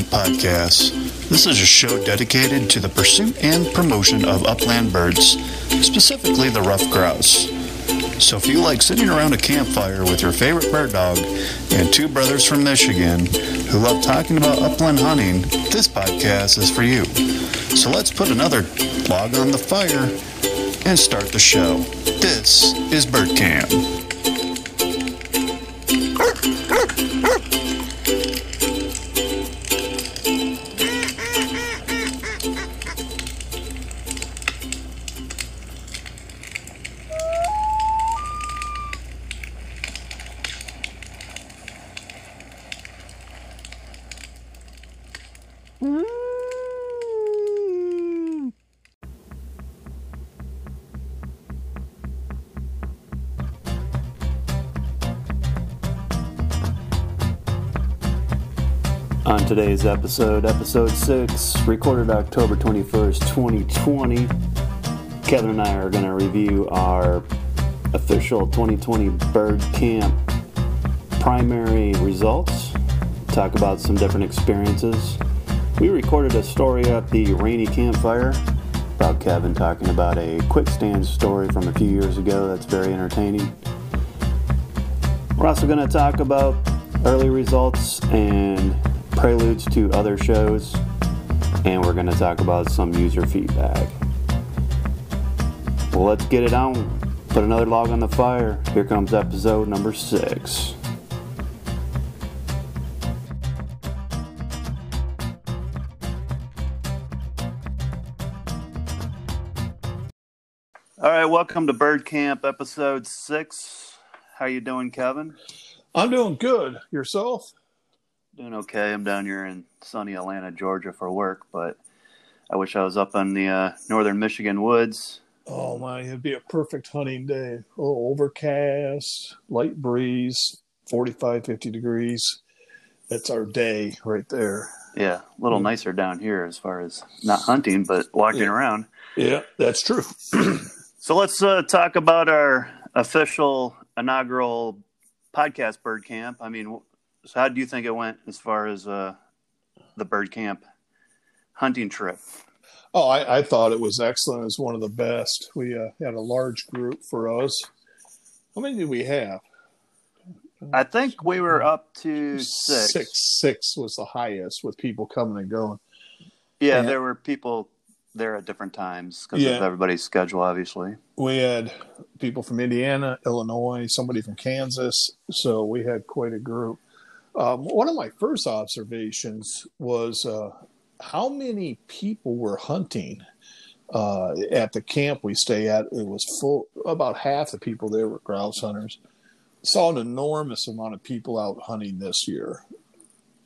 Welcome to Podcast. This is a show dedicated to the pursuit and promotion of upland birds, specifically the ruffed grouse. So if you like sitting around a campfire with your favorite bird dog and two brothers from Michigan who love talking about upland hunting, this podcast is for you. So let's put another log on the fire and start the show. This is Bird Camp. Today's episode, episode 6, recorded October 21st, 2020, Kevin and I are going to review our official 2020 Bird Camp primary results, talk about some different experiences. We recorded a story at the Rainy Campfire about Kevin talking about a quick stand story from a few years ago that's very entertaining. We're also going to talk about early results and preludes to other shows, and we're going to talk about some user feedback. Well, let's get it on. Put another log on the fire. Here comes episode number six. All right, welcome to Bird Camp episode six. How you doing, Kevin? I'm doing good. Yourself? Doing okay. I'm down here in sunny Atlanta, Georgia for work, but I wish I was up in the uh, northern Michigan woods. Oh my, it'd be a perfect hunting day. Oh, overcast, light breeze, 45, 50 degrees. That's our day right there. Yeah, a little Mm. nicer down here as far as not hunting, but walking Yeah. around. Yeah, that's true. So let's uh, talk about our official inaugural podcast, Bird Camp. I mean, so how do you think it went as far as uh, the Bird Camp hunting trip? Oh, I, I thought it was excellent. It was one of the best. We uh, had a large group for us. How many did we have? I think we were up to six. Six, six was the highest with people coming and going. Yeah, Yeah. there were people there at different times because of everybody's schedule, obviously. We had people from Indiana, Illinois, somebody from Kansas. So we had quite a group. Um, one of my first observations was uh, how many people were hunting uh, at the camp we stay at. It was full, about half the people there were grouse hunters. Saw an enormous amount of people out hunting this year.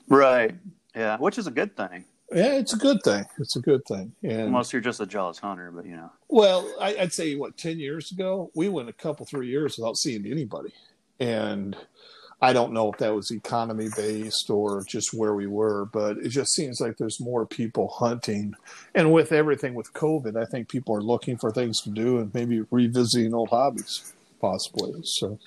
Right. Yeah, which is a good thing. Yeah, it's a good thing. It's a good thing. And Unless you're just a jealous hunter, but you know. Well, I, I'd say what ten years ago we went a couple three years without seeing anybody, and I don't know if that was economy based or just where we were, but it just seems like there's more people hunting, and with everything with COVID, I think people are looking for things to do and maybe revisiting old hobbies, possibly. So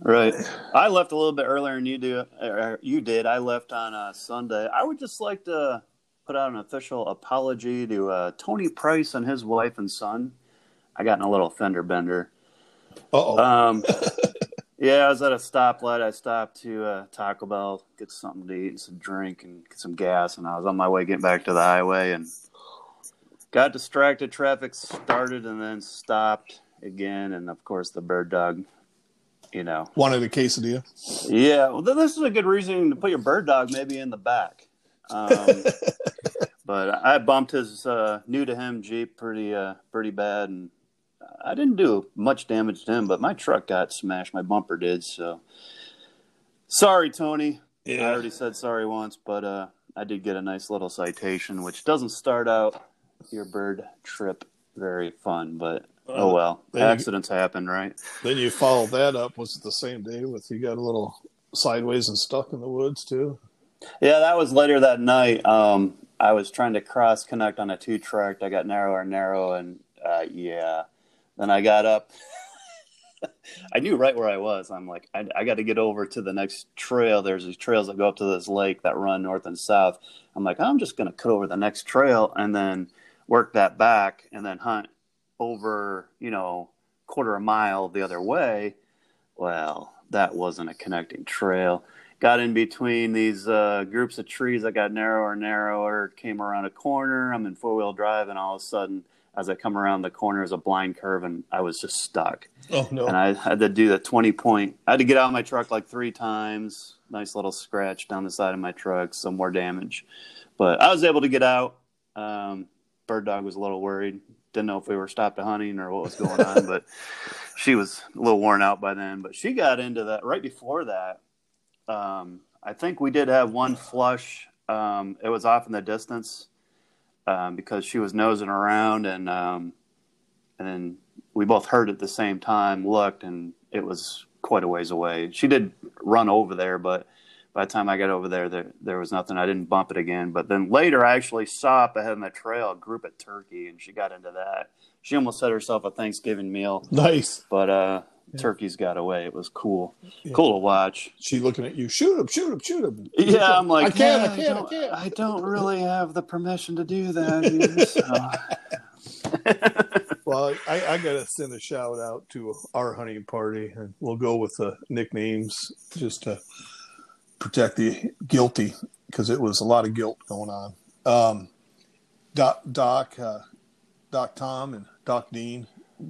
Right. I left a little bit earlier than you do. Or you did. I left on uh, Sunday. I would just like to put out an official apology to uh, Tony Price and his wife and son. I got in a little fender bender. oh, Um, yeah, I was at a stoplight. I stopped to uh, Taco Bell, get something to eat and some drink and get some gas, and I was on my way getting back to the highway and got distracted. Traffic started and then stopped again, and of course the bird dog. You know, wanted a quesadilla. yeah, well, this is a good reason to put your bird dog maybe in the back. Um, but I bumped his uh, new to him Jeep pretty uh, pretty bad, and I didn't do much damage to him, but my truck got smashed. My bumper did. So sorry, Tony. I already said sorry once, but uh, I did get a nice little citation, which doesn't start out your bird trip very fun, but oh well. then you- Accidents happen, right? Then you followed that up. Was it the same day with you got a little sideways and stuck in the woods too? Yeah, that was later that night. Um, I was trying to cross connect on a two track. I got narrower and narrow, and uh, yeah. Then I got up. I knew right where I was. I'm like, I, I got to get over to the next trail. There's these trails that go up to this lake that run north and south. I'm like, I'm just going to cut over the next trail and then work that back and then hunt over, you know, quarter a mile the other way. Well, that wasn't a connecting trail. Got in between these uh, groups of trees that got narrower and narrower, came around a corner. I'm in four wheel drive, and all of a sudden, as I come around the corner is a blind curve and I was just stuck. Oh no. And I had to do the 20 point. I had to get out of my truck like three times. Nice little scratch down the side of my truck, some more damage. But I was able to get out. Um, bird dog was a little worried. Didn't know if we were stopped hunting or what was going on, but she was a little worn out by then. But she got into that right before that. Um, I think we did have one flush. Um, it was off in the distance um, because she was nosing around and um, and then we both heard at the same time, looked, and it was quite a ways away. She did run over there, but by the time I got over there, there there was nothing. I didn't bump it again. But then later, I actually saw up ahead in the trail a group of turkey, and she got into that. She almost set herself a Thanksgiving meal. Nice. But uh, yeah. turkeys got away. It was cool, yeah. cool to watch. She looking at you, shoot him, shoot him, shoot him. Yeah, I'm like, I can't, yeah, I can't, I, I can't. I don't really have the permission to do that. well, I, I got to send a shout out to our hunting party, and we'll go with the nicknames just to protect the guilty because it was a lot of guilt going on. Um, Doc, Doc, uh, Doc Tom, and Doc Dean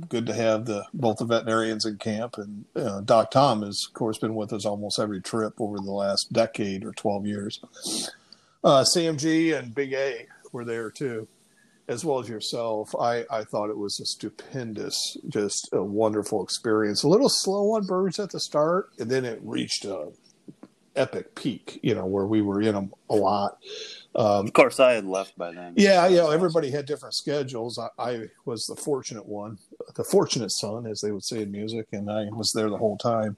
good to have the both the veterinarians in camp. And uh, Doc Tom has, of course, been with us almost every trip over the last decade or 12 years. Uh, G and Big A were there too, as well as yourself. I, I thought it was a stupendous, just a wonderful experience. A little slow on birds at the start, and then it reached a epic peak, you know, where we were in them a lot. Um, of course, I had left by then. Yeah, you know, everybody had different schedules. I, I, was the fortunate one, the fortunate son, as they would say in music, and I was there the whole time.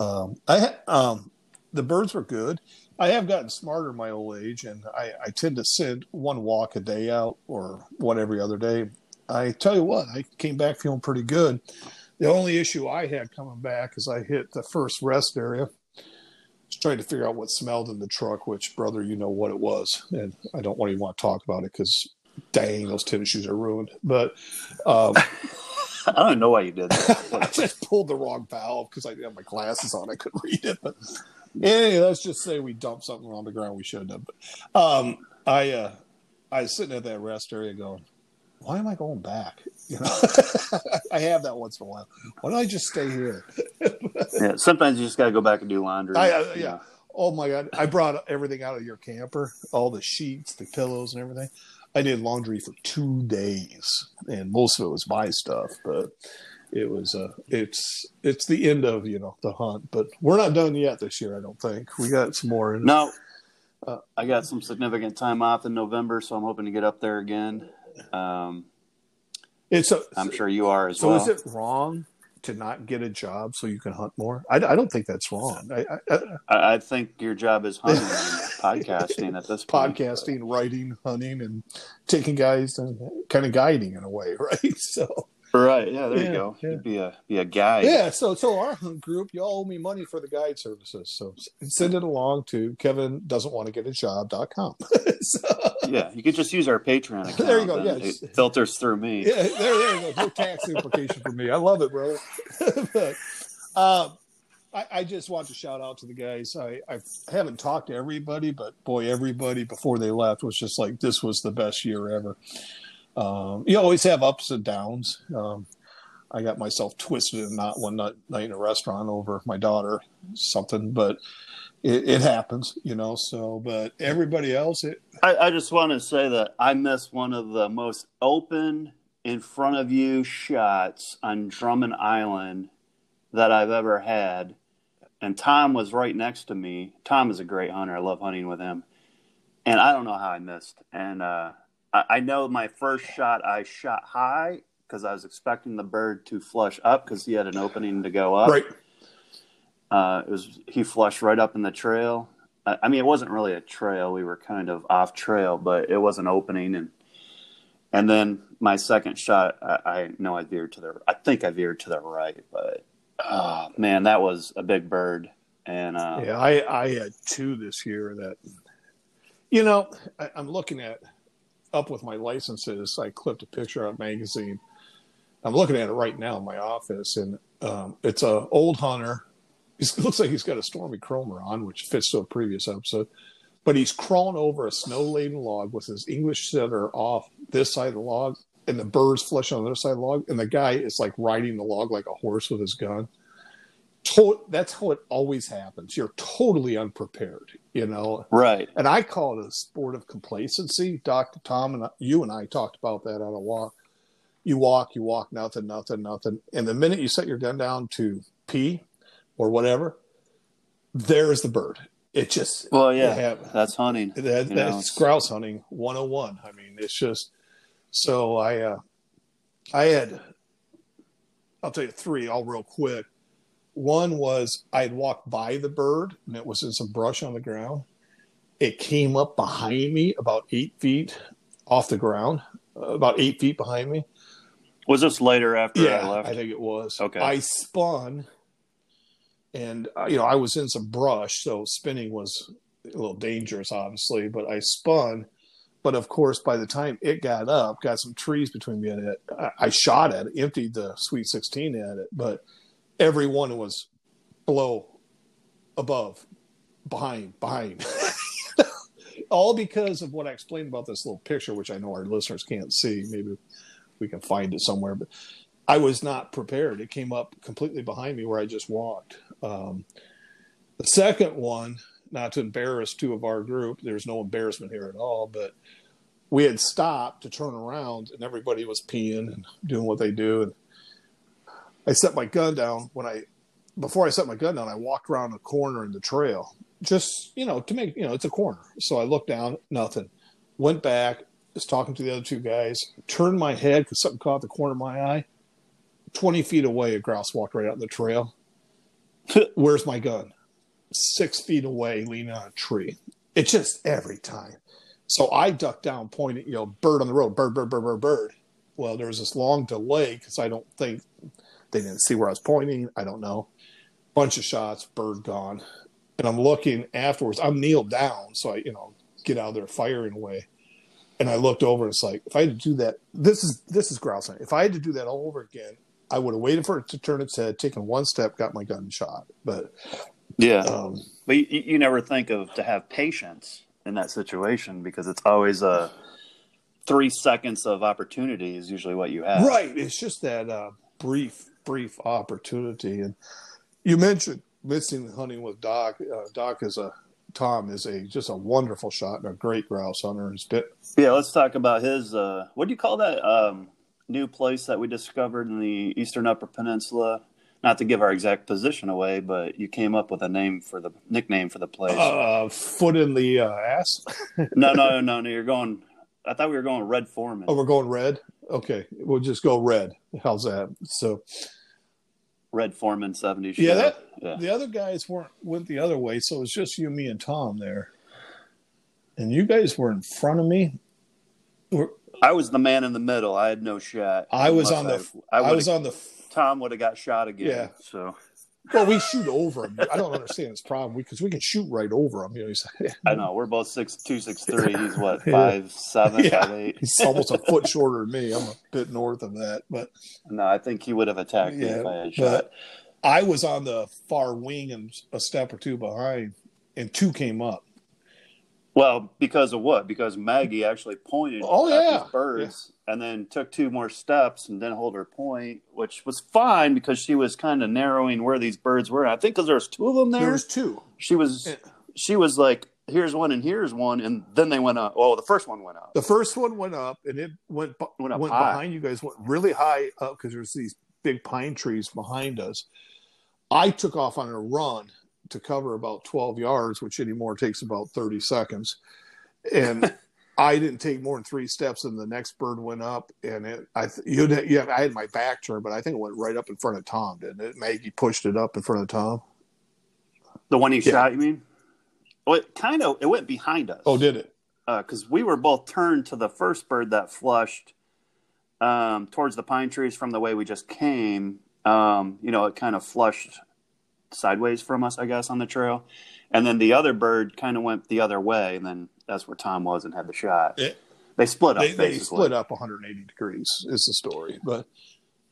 Um, I um, the birds were good. I have gotten smarter in my old age, and I, I tend to send one walk a day out or one every other day. I tell you what, I came back feeling pretty good. The only issue I had coming back is I hit the first rest area trying to figure out what smelled in the truck, which brother, you know what it was, and I don't want even want to talk about it because dang, those tennis shoes are ruined. But um, I don't know why you did that. I just pulled the wrong valve because I had my glasses on. I couldn't read it. But anyway, let's just say we dumped something on the ground we shouldn't have. But um, I uh, I was sitting at that rest area going, why am I going back? You know, I have that once in a while. Why don't I just stay here? yeah, sometimes you just got to go back and do laundry. I, uh, yeah. Oh my god! I brought everything out of your camper, all the sheets, the pillows, and everything. I did laundry for two days, and most of it was my stuff, but it was uh it's it's the end of you know the hunt but we're not done yet this year i don't think we got some more no uh, i got some significant time off in november so i'm hoping to get up there again um, it's a, I'm sure you are as so well. So is it wrong to not get a job so you can hunt more? I, I don't think that's wrong. I, I, I think your job is hunting podcasting at this point. Podcasting, writing, hunting, and taking guys and kind of guiding in a way, right? So Right. Yeah. There yeah, you go. Yeah. Be a be a guide. Yeah. So so our group, you all owe me money for the guide services. So send it along to Kevin doesn't want to get a job.com. so, yeah, you could just use our Patreon account. There you go. Yeah, it filters through me. Yeah. There, there you go. No tax implication for me. I love it, brother. but, um, I, I, just want to shout out to the guys. I, I haven't talked to everybody, but boy, everybody before they left was just like, this was the best year ever. Um, you always have ups and downs. Um, I got myself twisted in knot one night, night in a restaurant over my daughter something, but it, it, happens, you know. So, but everybody else, it. I, I just want to say that I missed one of the most open in front of you shots on Drummond Island that I've ever had. And Tom was right next to me. Tom is a great hunter. I love hunting with him. And I don't know how I missed. And uh, I, know my first shot I shot high because I was expecting the bird to flush up because he had an opening to go up. Right. Uh, it was he flushed right up in the trail. I, I, mean, it wasn't really a trail; we were kind of off trail, but it was an opening, and and then my second shot, I, I know I veered to the. I think I veered to the right, but Oh, man, that was a big bird. And uh, Yeah, I, I had two this year that, you know, I, I'm looking at up with my licenses. I clipped a picture out of a magazine. I'm looking at it right now in my office, and um, it's a old hunter. He looks like he's got a Stormy Kromer on, which fits to a previous episode. But he's crawling over a snow laden log with his English setter off this side of the log, and the bird's flush on the other side of the log, and the guy is like riding the log like a horse with his gun to- that's how it always happens. You're totally unprepared, you know. right. And I call it a sport of complacency. Doctor Tom and I, you and I talked about that on a walk. You walk, you walk, nothing, nothing, nothing, and the minute you set your gun down to pee or whatever, there's the bird. It just Well, yeah, hap- that's hunting. that, You know, that's grouse hunting 101. I mean, it's just so I uh I had I'll tell you three all real quick. One was I had walked by the bird and it was in some brush on the ground. It came up behind me about eight feet off the ground, uh, about eight feet behind me. Was this later after Yeah, I left? I think it was. Okay. I spun, and uh, you know I was in some brush, so spinning was a little dangerous, obviously. But I spun, but of course, by the time it got up, got some trees between me and it, I, I shot at it, emptied the Sweet Sixteen at it, but every one was below, above, behind, behind. All because of what I explained about this little picture, which I know our listeners can't see. Maybe we can find it somewhere, but I was not prepared. It came up completely behind me where I just walked. Um, the second one, not to embarrass two of our group, there's no embarrassment here at all, but we had stopped to turn around and everybody was peeing and doing what they do. And I set my gun down when I, before I set my gun down, I walked around a corner in the trail just, you know, to make, you know, it's a corner. So I looked down, nothing. Went back, was talking to the other two guys, turned my head because something caught the corner of my eye. 20 feet away, a grouse walked right out in the trail. Where's my gun? Six feet away, leaning on a tree. It's just every time. So I ducked down, pointing, you know, bird on the road, bird, bird, bird, bird, bird. Well, there was this long delay because I don't think they didn't see where I was pointing. I don't know. Bunch of shots, bird gone. And I'm looking afterwards. I'm kneeled down, so I, you know, get out of there firing away and I looked over and it's like if I had to do that this is this is grouse hunting. If I had to do that all over again, I would have waited for it to turn its head, taken one step, got my gun shot. But yeah. um But you, you never think of to have patience in that situation because it's always a three seconds of opportunity is usually what you have. right, it's just that uh, brief brief opportunity. And you mentioned missing the hunting with Doc. Uh, Doc is a Tom is a just a wonderful shot and a great grouse hunter. He's been Yeah, let's talk about his. Uh, what do you call that um, new place that we discovered in the Eastern Upper Peninsula? Not to give our exact position away, but you came up with a name for the nickname for the place. uh, foot in the uh, ass. no, no, no, no. You're going. I thought we were going Red Foreman. Oh, we're going red. Okay, we'll just go red. How's that? So Red Foreman 70. Yeah, that- yeah. the other guys weren't went the other way, so it was just you, me, and Tom there. And you guys were in front of me. I was the man in the middle. I had no shot. I was on the. I, I, was on the. Tom would have got shot again. Yeah. So Well, we shoot over him. I don't understand this problem because we can shoot right over him. You know, he's, I know we're both six two six three. He's what Yeah. seven, Yeah. five eight. he's almost a foot shorter than me. I'm a bit north of that, but No, I think he would have attacked me Yeah, if I had shot. I was on the far wing and a step or two behind, and two came up. Well, because of what? Because Maggie actually pointed Oh, at yeah. these birds and then took two more steps and didn't hold her point, which was fine because she was kind of narrowing where these birds were. I think because there was two of them there, There was two. she was Yeah. she was like, "Here's one and here's one," and then they went up. Oh, the first one went up. The first one went up, and it went Went went, behind you guys. Went really high up because there's these big pine trees behind us. I took off on a run to cover about 12 yards, which anymore takes about 30 seconds, and I didn't take more than three steps, and the next bird went up, and it I you yeah I had my back turned, but I think it went right up in front of Tom, didn't it? Maggie pushed it up in front of Tom. The one he Yeah. shot, you mean? Well, it kind of it went behind us. Oh, did it? because we were both turned to the first bird that flushed um, towards the pine trees from the way we just came, Um, you know, it kind of flushed sideways from us, I guess, on the trail. And then the other bird kind of went the other way, and then that's where Tom was and had the shot. It- they split up. They, they split up 180 degrees. Is the story, but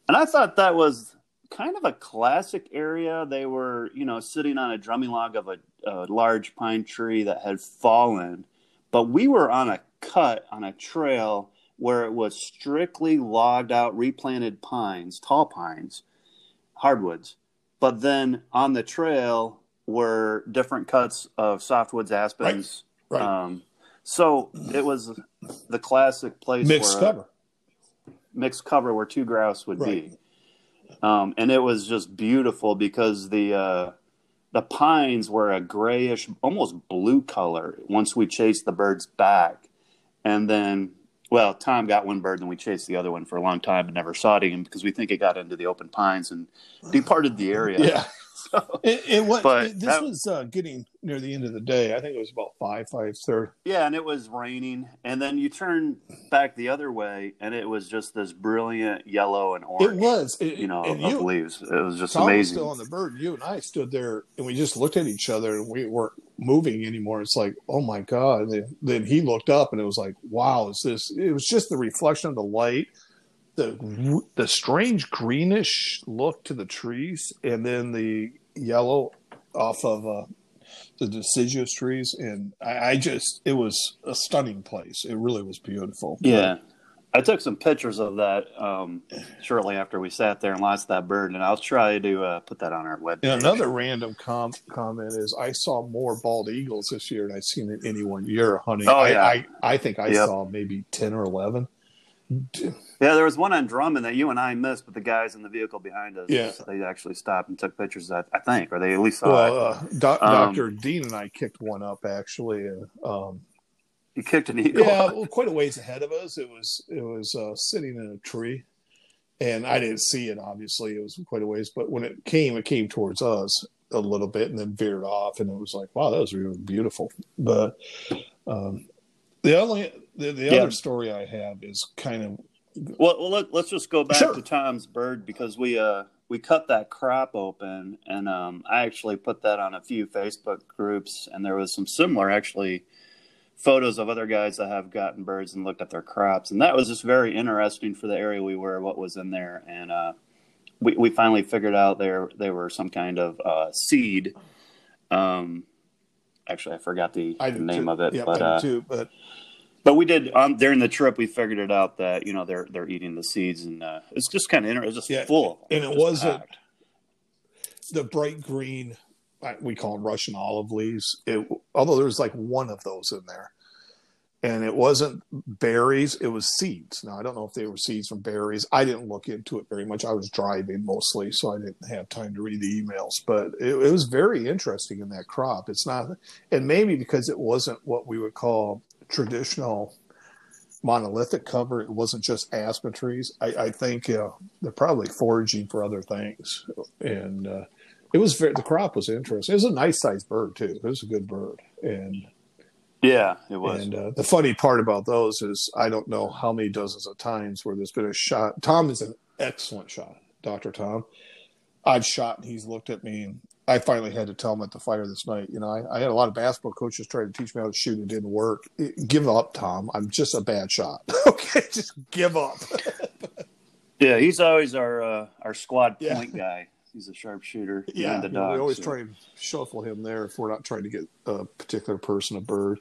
And I thought that was kind of a classic area. They were, you know, sitting on a drumming log of a, a large pine tree that had fallen, but we were on a cut on a trail where it was strictly logged out, replanted pines, tall pines, hardwoods. But then on the trail were different cuts of softwoods, aspens. right. Um, so it was the classic place mixed cover. mixed cover where two grouse would Right. be. Um, and it was just beautiful because the uh, the pines were a grayish, almost blue color once we chased the birds back. And then, well, Tom got one bird and we chased the other one for a long time and never saw it again because we think it got into the open pines and departed the area. Yeah. So, It, it was. It- this that- was uh, getting near the end of the day. I think it was about five, five thirty. yeah, and it was raining. And then you turn back the other way and it was just this brilliant yellow and orange. It was. It, you know, of you, leaves. It was just Tom was amazing. still on the bird. You and I stood there, and we just looked at each other, and we weren't moving anymore. It's like, oh my god! And then, he looked up, and it was like, wow! Is this? It was just the reflection of the light, the the strange greenish look to the trees, and then the yellow off of uh, the deciduous trees, and I, I just it was a stunning place. It really was beautiful. Yeah. I took some pictures of that um, shortly after we sat there and lost that bird, and I'll try to uh, put that on our website. And another random com- comment is I saw more bald eagles this year than I've seen in any one year hunting. Oh, I, yeah. I, I think I Yep. saw maybe 10 or 11. Yeah, there was one on Drummond that you and I missed, but the guys in the vehicle behind us, Yeah. they actually stopped and took pictures. Of I think, or they at least saw Well, it. uh, doc- Um, Dr. Dean and I kicked one up actually. Uh, um, You kicked an eagle. yeah, well, quite a ways ahead of us. It was it was uh, sitting in a tree, and I didn't see it. Obviously, it was quite a ways. But when it came, it came towards us a little bit, and then veered off. And it was like, wow, that was really beautiful. But um, the only the, the Yeah. other story I have is kind of Well, well let, let's just go back Sure. to Tom's bird because we uh we cut that crop open, and um, I actually put that on a few Facebook groups, and there was some similar actually photos of other guys that have gotten birds and looked at their crops, and that was just very interesting for the area we were, what was in there, and uh, we we finally figured out there they were some kind of uh, seed. Um, actually, I forgot the, I name too. of it, Yeah, but uh, too. But but we did um, during the trip. We figured it out that you know they're they're eating the seeds, and uh, it's just kind of interesting. It's just Yeah, full, and it just wasn't- packed. the bright green, we call them Russian olive leaves. It, although there was like one of those in there, and it wasn't berries; it was seeds. Now I don't know if they were seeds from berries. I didn't look into it very much. I was driving mostly, so I didn't have time to read the emails. But it, it was very interesting in that crop. It's not, and maybe because it wasn't what we would call traditional monolithic cover. It wasn't just aspen trees. I, I think uh, they're probably foraging for other things, and uh, it was very, the crop was interesting. It was a nice sized bird too. It was a good bird, and Yeah, it was. and uh, the funny part about those is I don't know how many dozens of times where there's been a shot. Tom is an excellent shot, Doctor Tom. I've shot and he's looked at me and I finally had to tell him at the fire this night. You know, I, I had a lot of basketball coaches try to teach me how to shoot. It didn't work. It- give up, Tom. I'm just a bad shot. okay, just give up. yeah, he's always our uh, our squad Yeah. point guy. He's a sharpshooter. Yeah, and the we always so- try and shuffle him there if we're not trying to get a particular person a bird.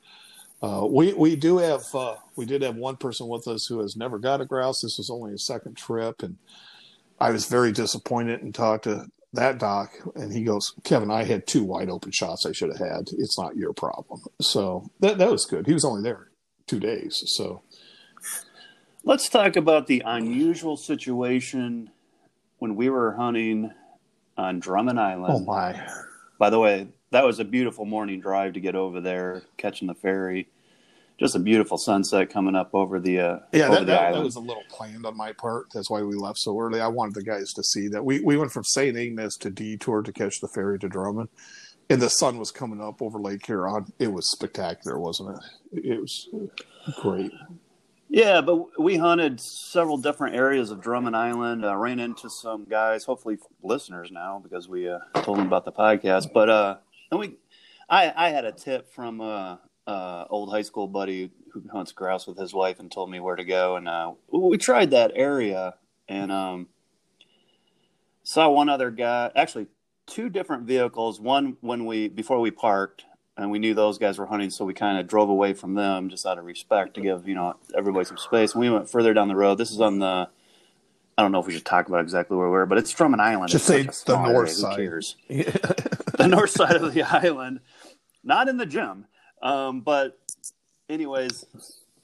Uh, we we do have uh, we did have one person with us who has never got a grouse. This was only a second trip, and I was very disappointed and talked to that doc, and he goes, "Kevin, I had two wide open shots I should have had. It's not your problem." So that that was good. He was only there two days, so Let's talk about the unusual situation when we were hunting on Drummond Island. oh my, By the way, that was a beautiful morning drive to get over there, catching the ferry. Just a beautiful sunset coming up over the uh, Yeah, over that, the that, that was a little planned on my part. That's why we left so early. I wanted the guys to see that. We we went from St. Ignace to Detour to catch the ferry to Drummond, and the sun was coming up over Lake Huron. It was spectacular, wasn't it? It was great. Yeah, but we hunted several different areas of Drummond Island. Uh, ran into some guys, hopefully listeners now, because we uh, told them about the podcast. But uh, and we, I, I had a tip from uh, uh, old high school buddy who hunts grouse with his wife and told me where to go, and uh, we tried that area and um, saw one other guy. Actually, two different vehicles. One when we before we parked, and we knew those guys were hunting, so we kind of drove away from them just out of respect to give you know everybody some space. And we went further down the road. This is on the. I don't know if we should talk about exactly where we are, but it's from an island. Just it's say the north area. side. Who cares? the north side of the island, not in the gym. Um, but, anyways,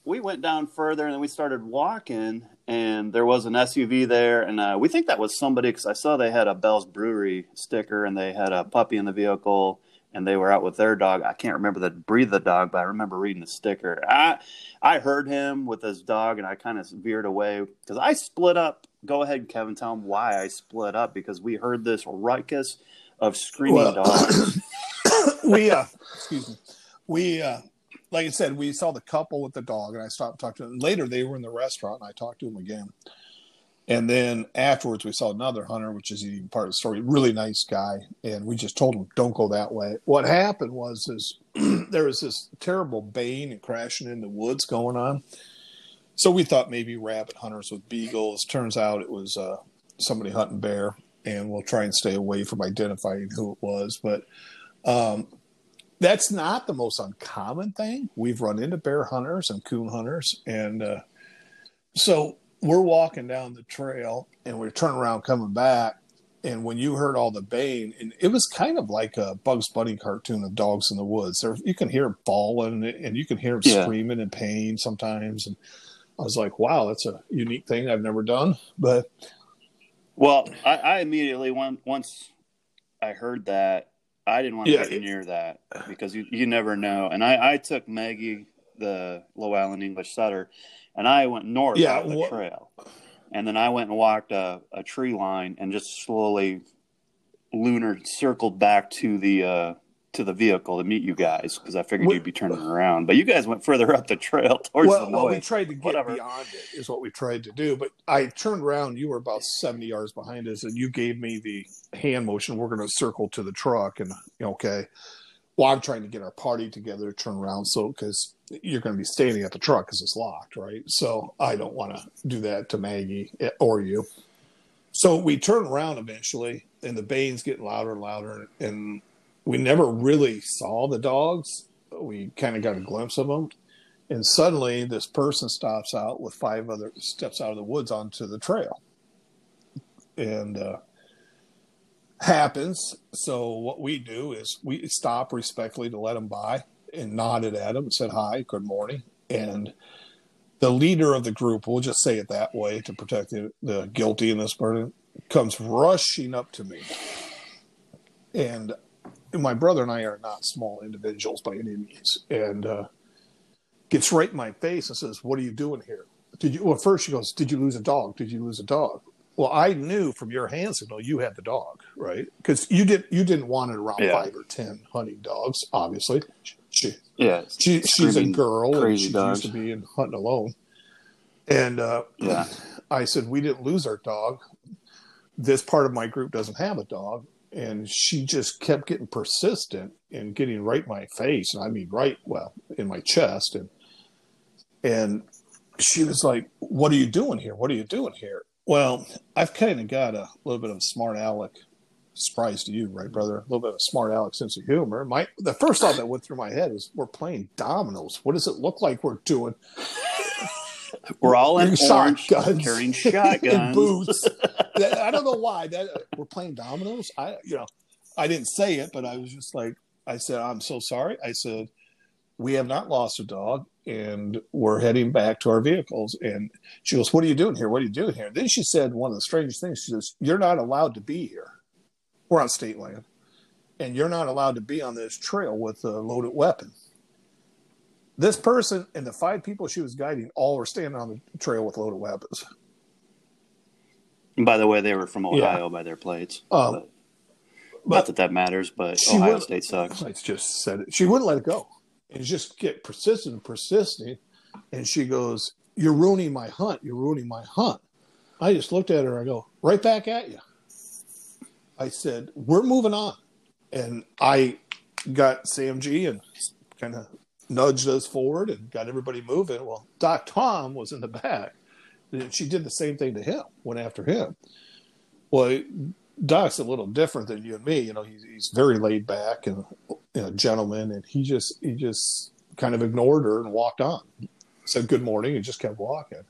we went down further and then we started walking, and there was an SUV there, and uh, we think that was somebody because I saw they had a Bell's Brewery sticker and they had a puppy in the vehicle. And they were out with their dog. I can't remember the breed of the dog, but I remember reading the sticker. I I heard him with his dog, and I kind of veered away because I split up. Go ahead, Kevin. Tell him why I split up because we heard this ruckus of screaming Well- dogs. we uh excuse me we uh like i said we saw the couple with the dog and i stopped and talked to them later they were in the restaurant and i talked to them again and then afterwards we saw another hunter which is even part of the story. Really nice guy. And we just told him don't go that way. What happened was is there was this terrible baying and crashing in the woods going on. So we thought maybe rabbit hunters with beagles. Turns out it was uh somebody hunting bear and we'll try and stay away from identifying who it was. But um, that's not the most uncommon thing. We've run into bear hunters and coon hunters, and uh, so we're walking down the trail and we're turning around coming back. And when you heard all the baying, and it was kind of like a Bugs Bunny cartoon of dogs in the woods. There, you can hear them bawling, and you can hear them Yeah. screaming in pain sometimes. And I was like, "Wow, that's a unique thing I've never done." But Well, I, I immediately when, once I heard that I didn't want to Yeah, get near that because you, you never know. And I, I took Maggie, the Llewellin English setter, and I went north Yeah, out the wha- trail, and then I went and walked a, a tree line and just slowly lunar circled back to the uh, to the vehicle to meet you guys because I figured Wh- you'd be turning around. But you guys went further up the trail towards well, the well, we tried to get Whatever. beyond it is what we tried to do. But I turned around. You were about seventy yards behind us, and you gave me the hand motion. We're going to circle to the truck, and okay. Well, I'm trying to get our party together to turn around, so because you're going to be standing at the truck because it's locked, right? So I don't want to do that to Maggie eh, or you. So we turn around eventually, and the baying's getting louder and louder, and we never really saw the dogs. We kind of got a glimpse of them, and suddenly this person stops out with five other steps out of the woods onto the trail, and uh, happens. So what we do is we stop respectfully to let them by and nodded at him and said hi, good morning, and the leader of the group, we'll just say it that way to protect the, the guilty in this burden, comes rushing up to me. And my brother and I are not small individuals by any means. And uh, gets right in my face and says, What are you doing here? Did you, well, first she goes, Did you lose a dog? Did you lose a dog? Well, I knew from your hand signal you had the dog, right? Because you did you didn't want it around Yeah. five or ten hunting dogs, obviously. She, yeah, she she's a girl and crazy she's dogs. used to being hunting alone. And uh, yeah. I said, We didn't lose our dog. This part of my group doesn't have a dog. And she just kept getting persistent and getting right in my face. And I mean, right, well, in my chest. And, and she was like, What are you doing here? What are you doing here? Well, I've kind of got a little bit of a smart aleck surprise to you, right, brother? A little bit of a smart aleck sense of humor. My the first thought that went through my head is "We're playing dominoes. What does it look like we're doing?" We're all in Carrying orange, shotguns carrying and shotguns. boots. That- I don't know why that we're playing dominoes. I, you know, I didn't say it, but I was just like, I said, "I'm so sorry." I said, "We have not lost a dog." And we're heading back to our vehicles. And she goes, What are you doing here? What are you doing here? Then she said one of the strangest things. She says, You're not allowed to be here. We're on state land. And you're not allowed to be on this trail with a loaded weapon. This person and the five people she was guiding all were standing on the trail with loaded weapons. And by the way, they were from Yeah. Ohio by their plates. Um, But- but- not that that matters, but Ohio State sucks. I just said it. She wouldn't let it go. And just get persistent and persisting. And she goes, you're ruining my hunt. You're ruining my hunt. I just looked at her. I go, right back at you. I said, we're moving on. And I got Sam G and kind of nudged us forward and got everybody moving. Well, Doc Tom was in the back. And she did the same thing to him, went after him. Well, Doc's a little different than you and me. You know, he's, he's very laid back and you know, gentleman, and he just he just kind of ignored her and walked on. Said good morning and just kept walking.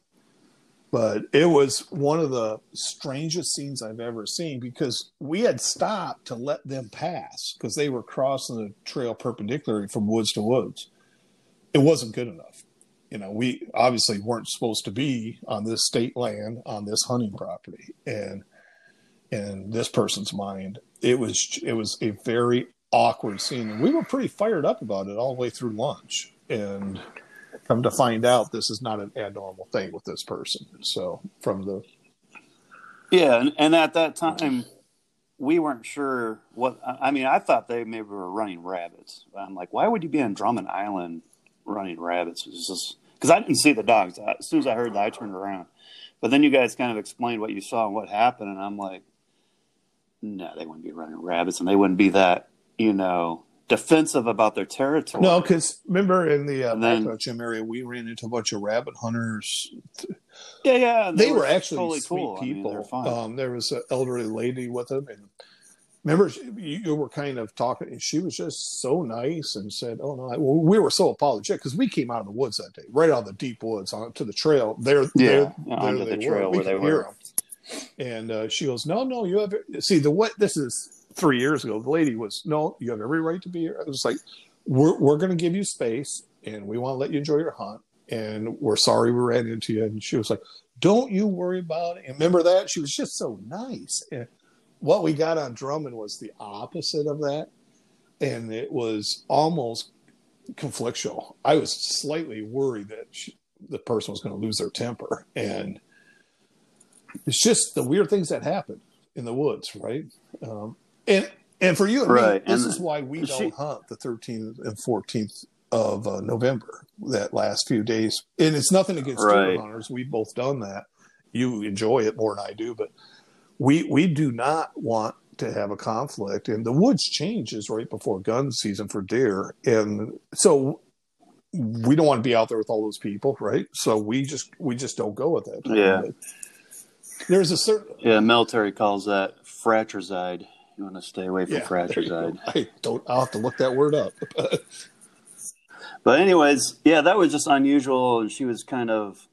But it was one of the strangest scenes I've ever seen because we had stopped to let them pass because they were crossing the trail perpendicularly from woods to woods. It wasn't good enough. You know, we obviously weren't supposed to be on this state land on this hunting property. And in this person's mind, it was it was a very awkward scene. And we were pretty fired up about it all the way through lunch. And come to find out this is not an abnormal thing with this person. So from the yeah, and, and at that time we weren't sure what. I mean, I thought they maybe were running rabbits. I'm like, why would you be on Drummond Island running rabbits? because I didn't see the dogs. As soon as I heard that, I turned around. But then you guys kind of explained what you saw and what happened, and I'm like, no, they wouldn't be running rabbits, and they wouldn't be that, you know, defensive about their territory. No, because remember in the uh, then, gym area, we ran into a bunch of rabbit hunters. Yeah, yeah, they, they were, were, actually totally sweet cool. people. I mean, um, there was an elderly lady with them, and remember you, you, were kind of talking, and she was just so nice and said, "Oh no," well, we were so apologetic because we came out of the woods that day, right out of the deep woods onto the trail. There, yeah, there, onto the trail were. where we they were. And uh, she goes, "No, no, you have see the what this is." Three years ago, the lady was, no, you have every right to be here. I was like, we're, we're going to give you space and we want to let you enjoy your hunt. And we're sorry we ran into you. And she was like, don't you worry about it. And remember that? She was just so nice. And what we got on Drummond was the opposite of that. And it was almost conflictual. I was slightly worried that she, the person was going to lose their temper. And it's just the weird things that happen in the woods, right? Um, and and for you and right. me, this and is why we don't hunt the 13th and 14th of uh, November. That last few days, and it's nothing against right. deer hunters. We've both done that. You enjoy it more than I do, but we we do not want to have a conflict. And the woods changes right before gun season for deer, and so we don't want to be out there with all those people, right? So we just we just don't go with that. Yeah. But there's a certain yeah military calls that fratricide you want to stay away from yeah, fratricide. I don't. I'll have to look that word up. but anyways, yeah, that was just unusual, and she was kind of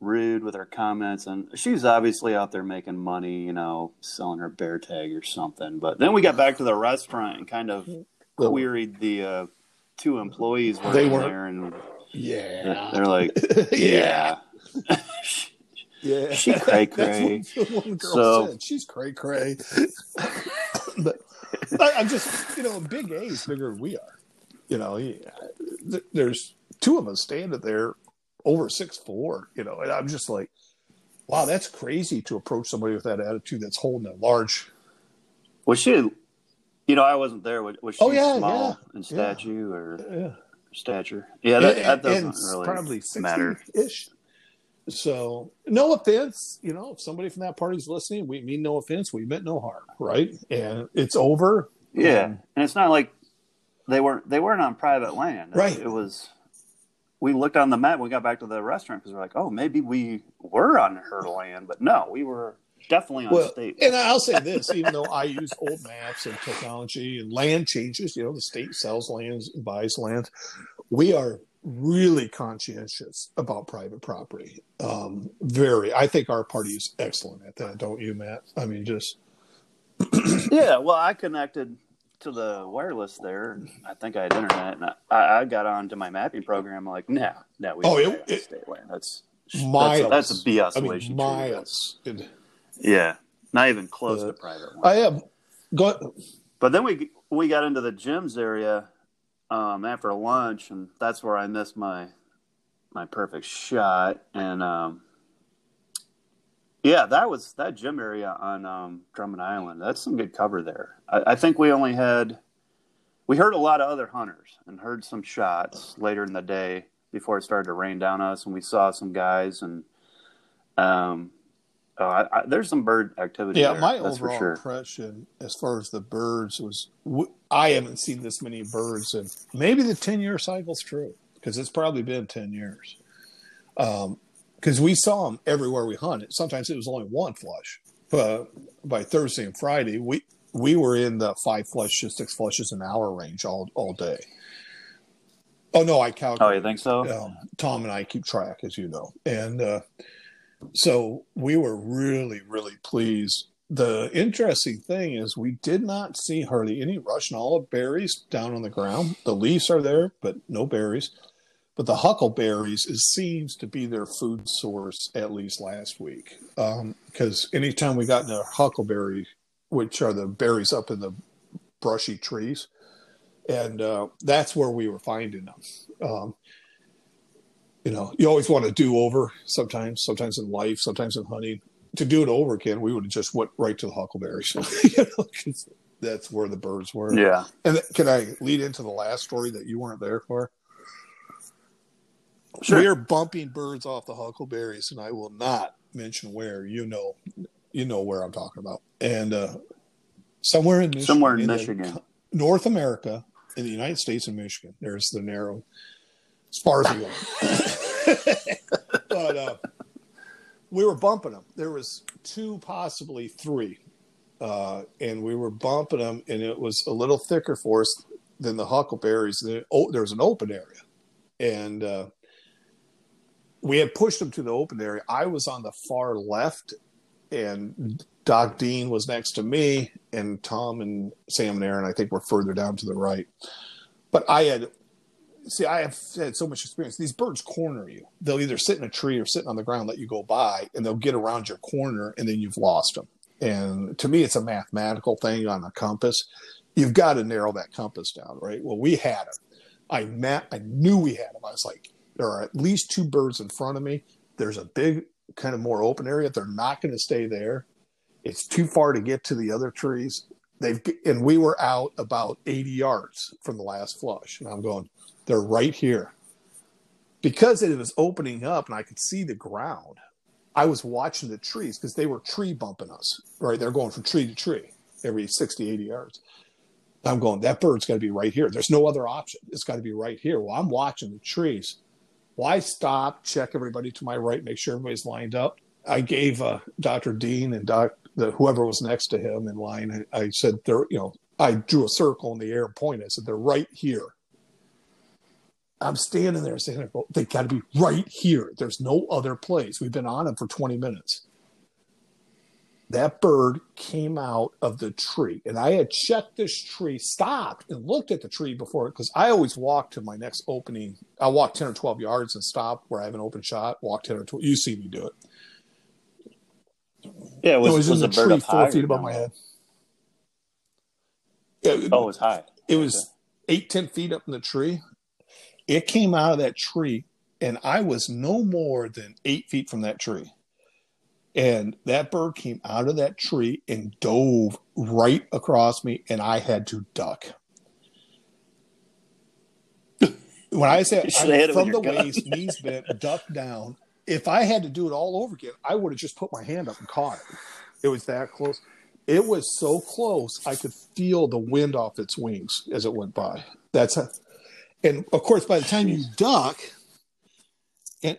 rude with her comments, and she's obviously out there making money, you know, selling her bear tag or something. But then we got back to the restaurant and kind of queried the uh, two employees they were there, and yeah, they're like, yeah. Yeah, she cray cray. so said. she's cray cray. But I, am just, you know, big A is bigger than we are. You know, he, there's two of us standing there over six four. You know, and I'm just like, wow, that's crazy to approach somebody with that attitude that's holding a large. Was she? You know, I wasn't there. Was, was she oh, yeah, small yeah, in statue yeah. or yeah. stature? Yeah, that, that doesn't really probably matter. Ish. So, no offense, you know, if somebody from that party's listening, we mean no offense. We meant no harm, right? And it's over. Yeah, and, and it's not like they weren't they weren't on private land, right? It was. We looked on the map. We got back to the restaurant because we're like, oh, maybe we were on her land, but no, we were definitely on well, state. And I'll say this, even though I use old maps and technology and land changes, you know, the state sells lands and buys lands. We are really conscientious about private property. Um, very. I think our party is excellent at that, don't you, Matt? I mean, just. yeah, well, I connected to the wireless there. I think I had internet, and I, I got onto my mapping program. I'm like, no, no, we oh, it, it, state land. That's miles. That's, that's a BS I mean, miles. yeah, not even close uh, to private. Land. I am. got. But then we we got into the gyms area um, after lunch, and that's where I missed my my perfect shot. And um, yeah, that was that gym area on um, Drummond Island. That's some good cover there. I, I, think we only had we heard a lot of other hunters and heard some shots later in the day. before it started to rain down on us, and we saw some guys, and um, oh, I, I, there's some bird activity. Yeah, there, my overall sure. impression as far as the birds was, w- I haven't seen this many birds, and maybe the ten year cycle's true because it's probably been ten years. Because we saw them everywhere we hunted. Sometimes it was only one flush, but by Thursday and Friday, we we were in the five flushes, six flushes an hour range all all day. Oh no, I counted. Oh, you think so? um, Tom and I keep track, as you know, and uh, so we were really, really pleased. The interesting thing is, we did not see hardly any Russian olive berries down on the ground. The leaves are there, but no berries. But the huckleberries seems to be their food source at least last week. Because anytime we got into huckleberry, which are the berries up in the brushy trees, and uh, that's where we were finding them. Um, you know, you always want to do over sometimes, sometimes in life, sometimes in hunting. To do it over again, we would have just went right to the huckleberries. you know, that's where the birds were. Yeah. And th- can I lead into the last story that you weren't there for? Sure. We are bumping birds off the huckleberries, and I will not mention where. You know, you know where I'm talking about. And uh, somewhere in Michigan, Somewhere in the Michigan. co- North America, in the United States and Michigan, there's the narrow, as far as we go. But uh, we were bumping them. There was two, possibly three, uh, and we were bumping them, and it was a little thicker for us than the huckleberries. There, was an open area, and uh, we had pushed them to the open area. I was on the far left, and Doc Dean was next to me, and Tom and Sam and Aaron, I think, were further down to the right. But I had, see, I have had so much experience. These birds corner you. They'll either sit in a tree or sitting on the ground, let you go by, and they'll get around your corner, and then you've lost them. And to me, it's a mathematical thing on a compass. You've got to narrow that compass down, right? Well, we had them. I I knew we had them. I was like, there are at least two birds in front of me. There's a big, kind of more open area. They're not going to stay there. It's too far to get to the other trees. They've and we were out about 80 yards from the last flush, and I'm going, they're right here. Because it was opening up and I could see the ground, I was watching the trees because they were tree bumping us, right? They're going from tree to tree every 60, 80 yards. I'm going, that bird's got to be right here. There's no other option. It's got to be right here. Well, I'm watching the trees. Well, stop, check everybody to my right, make sure everybody's lined up. I gave uh, Dr. Dean and Doc, the, whoever was next to him in line, I, said, they're, you know, I drew a circle in the air and pointed. I said, they're right here. I'm standing there saying, they got to be right here. There's no other place. We've been on them for 20 minutes. That bird came out of the tree, and I had checked this tree, stopped, and looked at the tree before because I always walk to my next opening. I walk 10 or 12 yards and stop where I have an open shot, walk 10 or 12. You see me do it. Yeah. It Was, was, was, in the tree up four feet above my head. It, Oh, it was high. it was eight, ten feet up in the tree. It came out of that tree, and I was no more than eight feet from that tree. And that bird came out of that tree and dove right across me, and I had to duck. When I say You should've hit I'm from the gun. waist, knees bent, duck down, if I had to do it all over again, I would have just put my hand up and caught it. It was that close. It was so close, I could feel the wind off its wings as it went by. That's a, and of course, by the time you duck, and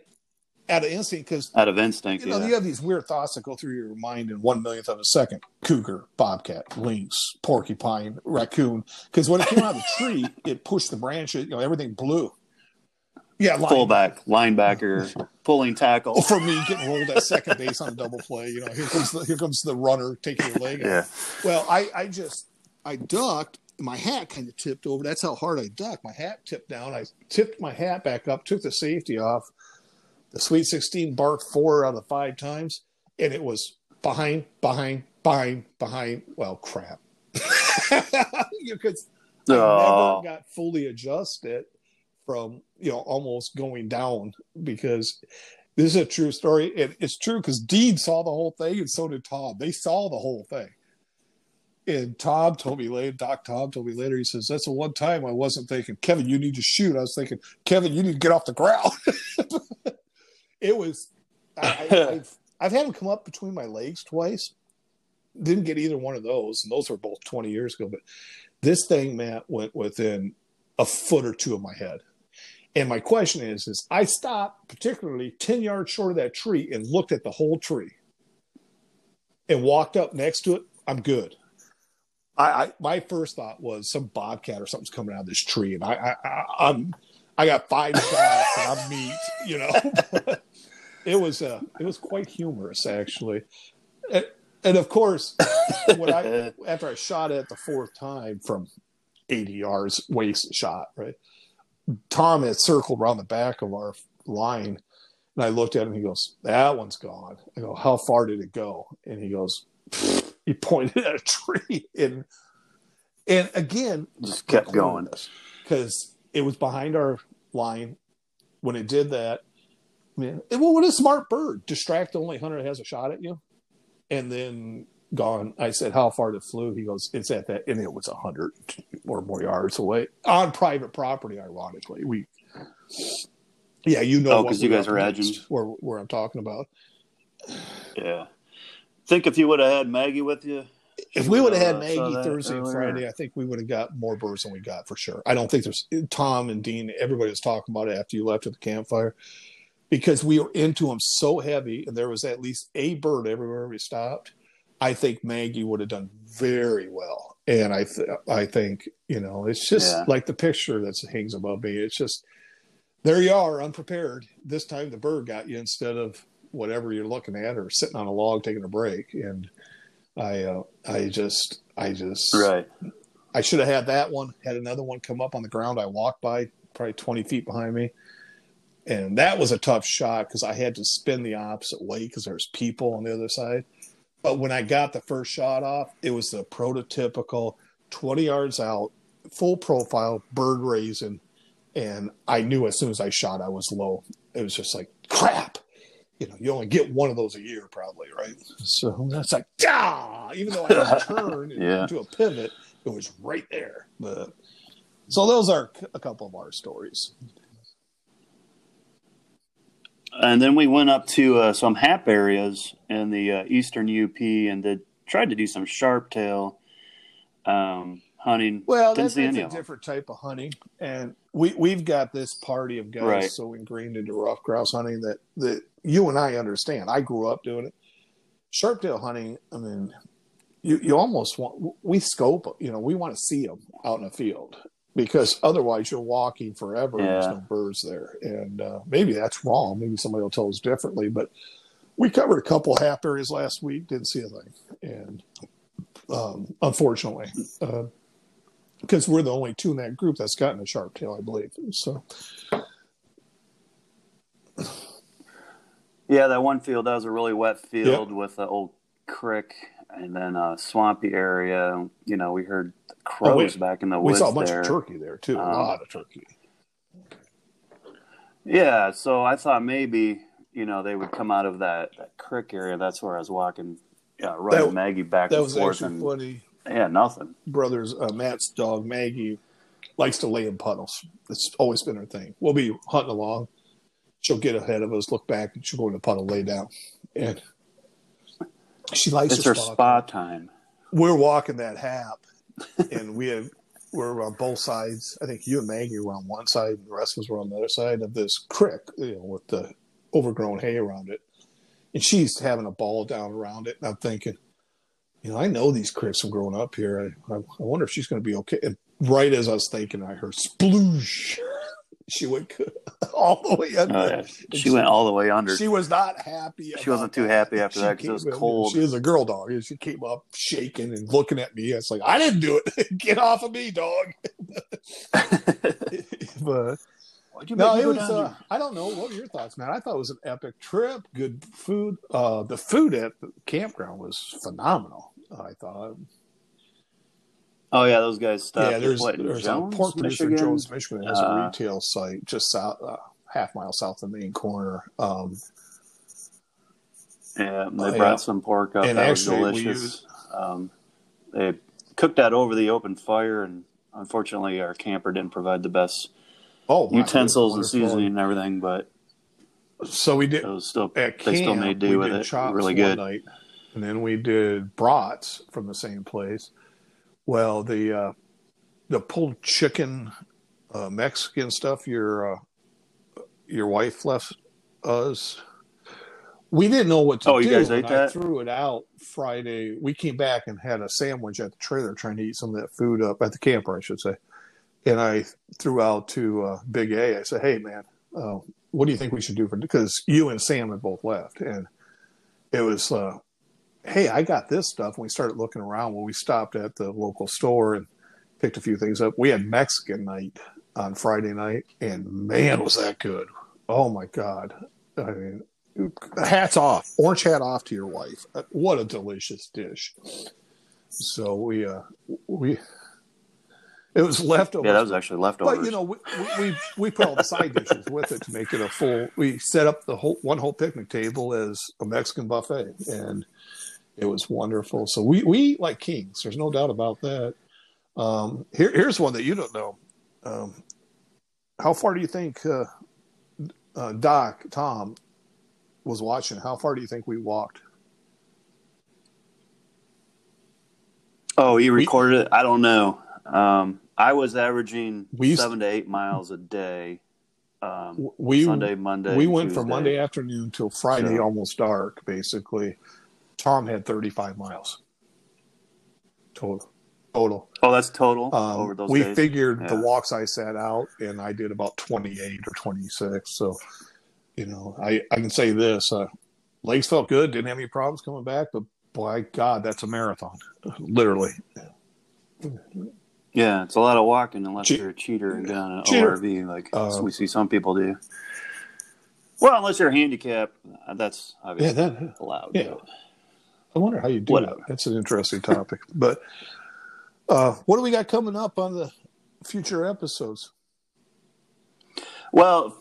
out of instinct, because Out of instinct. you know yeah. you have these weird thoughts that go through your mind in one millionth of a second: cougar, bobcat, lynx, porcupine, raccoon. Because when it came out of the tree, it pushed the branches. You know, everything blew. Yeah, line- Fullback, linebacker, pulling tackle. Oh, for me getting rolled at second base on a double play. You know, here comes the, here comes the runner taking your leg. out. Yeah. Well, I, I just I ducked. My hat kind of tipped over. That's how hard I ducked. My hat tipped down. I tipped my hat back up, took the safety off. The Sweet 16 barked four out of five times, and it was behind, behind, behind, behind. Well, crap. you could. I Oh. never got fully adjusted from you know almost going down because this is a true story. And it's true because Dean saw the whole thing, and so did Tom. They saw the whole thing. And Tom told me later, Doc Tom told me later, he says, That's the one time I wasn't thinking, Kevin, you need to shoot. I was thinking, Kevin, you need to get off the ground. it was, I, I, I've, I've had him come up between my legs twice. Didn't get either one of those. And those were both 20 years ago. But this thing, Matt, went within a foot or two of my head. And my question is, is I stopped particularly 10 yards short of that tree and looked at the whole tree and walked up next to it. I'm good. I, I my first thought was some bobcat or something's coming out of this tree, and I, I, I I'm I got five shots and I'm meat, you know. it was uh, it was quite humorous actually, and, and of course, when I after I shot it the fourth time from 80 yards waist shot, right? Tom had circled around the back of our line, and I looked at him. He goes, "That one's gone." I go, "How far did it go?" And he goes, he pointed at a tree, and and again, just kept going because it was behind our line. When it did that, man, it, well, what a smart bird! Distract the only hunter that has a shot at you, and then gone. I said, "How far it flew?" He goes, "It's at that," and it was a hundred or more yards away on private property. Ironically, we, yeah, you know, oh, because you guys are edging where where I'm talking about. Yeah, think if you would have had Maggie with you. If we would have had uh, Maggie Thursday earlier. and Friday, I think we would have got more birds than we got for sure. I don't think there's Tom and Dean. Everybody was talking about it after you left at the campfire because we were into them so heavy, and there was at least a bird everywhere we stopped I think Maggie would have done very well. And I, th- I think you know, it's just yeah. like the picture that hangs above me. It's just there you are, unprepared. This time the bird got you instead of whatever you're looking at, or sitting on a log taking a break. And I, uh, I just, I just, right. I should have had that one. Had another one come up on the ground. I walked by, probably 20 feet behind me, and that was a tough shot because I had to spin the opposite way because there's people on the other side but when I got the first shot off, it was the prototypical 20 yards out, full profile, bird raising. And I knew as soon as I shot, I was low. It was just like, crap. You know, you only get one of those a year, probably, right? So that's like, ah, even though I had to turn yeah. into a pivot, it was right there. But so those are a couple of our stories and then we went up to uh, some HAP areas in the uh, eastern UP and did tried to do some sharp tail um, hunting. Well, that's, that's a different type of hunting, and we we've got this party of guys right. so ingrained into ruffed grouse hunting that that you and I understand. I grew up doing it. Sharp tail hunting. I mean, you you almost want we scope. You know, we want to see them out in the field, because otherwise you're walking forever yeah. and there's no birds there. And uh, maybe that's wrong. Maybe somebody will tell us differently. But we covered a couple HAP areas last week, didn't see a thing. And um, unfortunately, because uh, we're the only two in that group that's gotten a sharp tail, I believe. So. Yeah, that one field that was a really wet field yep. with an old creek and then a swampy area. You know, we heard crows oh, we, back in the woods. We saw a bunch there. of turkey there too. Um, a lot of turkey. Yeah, so I thought maybe you know they would come out of that, that creek area. That's where I was walking, yeah, running that, Maggie back and forth. and, funny. Yeah, nothing. Brothers, uh, Matt's dog Maggie likes to lay in puddles. It's always been her thing. We'll be hunting along. She'll get ahead of us, look back, and she'll go in the puddle, lay down, and she likes it's her spa time. time. We're walking that HAP, and we have we're on both sides. I think you and Maggie were on one side, and the rest of us were on the other side of this creek, you know, with the overgrown hay around it. And she's having a ball down around it, and I'm thinking, you know, I know these creeks from growing up here. I, I, I wonder if she's going to be okay. And right as I was thinking, I heard sploosh she went all the way under. Oh, yeah. she, she, went all the way under. She was not happy. She wasn't too happy after that because it was cold. She was a girl dog. She came up shaking and looking at me. It's like I didn't do it. Get off of me, dog. but no, it was. Uh, I don't know. What were your thoughts, man? I thought it was an epic trip. Good food. Uh, the food at the campground was phenomenal. I thought. Oh yeah, those guys stopped. Yeah, there's, what, there's Jones, a pork producer Michigan? Jones, Michigan has uh, a retail site just south, uh, half mile south of the main corner. Um, yeah, they uh, brought yeah. some pork up. And that actually, was delicious. Used, um, they cooked that over the open fire, and unfortunately, our camper didn't provide the best Oh, utensils and it was wonderful. seasoning and everything, but So we did it was still at they still made do with it. chops Really good. night, and then we did brats from the same place. Well, the uh, the pulled chicken uh, Mexican stuff your uh, your wife left us. We didn't know what to Oh, do. you guys ate I that? threw it out Friday. We came back and had a sandwich at the trailer, trying to eat some of that food up at the camper, I should say. And I threw out to uh, Big A. I said, "Hey, man, uh, what do you think we should do for because you and Sam had both left and it was uh hey I got this stuff. And we started looking around. When we stopped at the local store and picked a few things up. We had Mexican night on Friday night and man was that good. Oh my god. I mean hats off. Orange hat off to your wife. Uh, what a delicious dish. So we uh we it was leftovers. Yeah, that was actually leftovers. but you know, we, we we put all the side dishes with it to make it a full. We set up the whole one whole picnic table as a Mexican buffet, and it was wonderful. So we we eat like kings. There's no doubt about that. Um, here here's one that you don't know. Um, how far do you think uh, uh, Doc Tom was watching? How far do you think we walked? oh, he recorded it? I don't know. Um, I was averaging We used- seven to eight miles a day. Um, We Sunday, Monday. we went from Monday afternoon till Friday, So- almost dark. Basically, Tom had 35 miles total. Total. Oh, that's total Um, over those we days. figured the walks I sat out, and I did about 28 or 26. So, you know, I I can say this: uh, legs felt good, didn't have any problems coming back, but by God, that's a marathon, literally. Yeah, it's a lot of walking unless Che- you're a cheater and on an Cheater. ORV like Uh, we see some people do. Well, unless you're handicapped, uh, that's Yeah, obviously that. allowed. Yeah. I wonder how you do Whatever. that. That's an interesting topic. But uh, what do we got coming up on the future episodes? Well,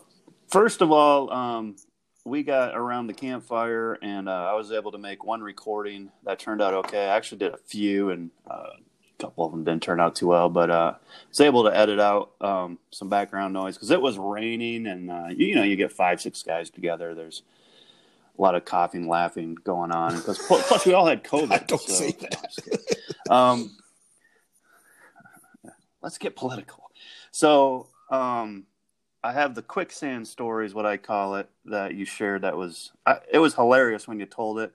first of all, um, we got around the campfire, and uh, I was able to make one recording that turned out okay. I actually did a few, and uh, a couple of them didn't turn out too well, but uh, I was able to edit out um, some background noise because it was raining, and uh, you, you know, you get five, six guys together. There's a lot of coughing, laughing going on, because plus we all had COVID. Don't so- say that. um, let's get political. So, um, I have the quicksand stories, what I call it, that you shared. That was I, it was hilarious when you told it,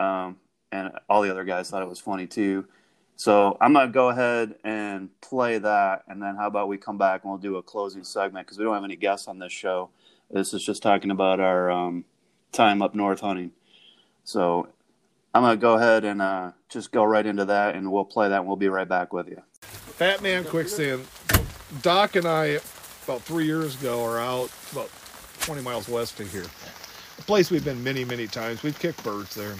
um, and all the other guys thought it was funny too. So I'm gonna go ahead and play that, and then how about we come back and we'll do a closing segment because we don't have any guests on this show. This is just talking about our um, time up north hunting. So I'm gonna go ahead and uh, just go right into that, and we'll play that, and we'll be right back with you. Batman Quicksand. Doc and I, about three years ago, are out about 20 miles west of here. A place we've been many, many times. We've kicked birds there.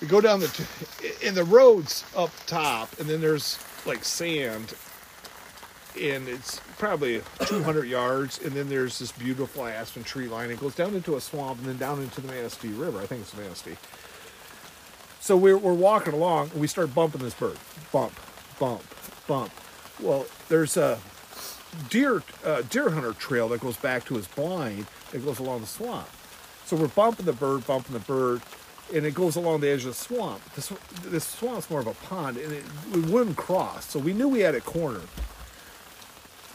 We go down the, t- in the roads up top, and then there's like sand, and it's probably 200 yards, and then there's this beautiful aspen tree line. It goes down into a swamp and then down into the Manistee River. I think it's Manistee. So we're, we're walking along and we start bumping this bird. Bump, bump, bump. Well, there's a deer uh, deer hunter trail that goes back to his blind that goes along the swamp. So we're bumping the bird, bumping the bird, and it goes along the edge of the swamp. This this swamp's more of a pond, and it, we wouldn't cross. So we knew we had it cornered.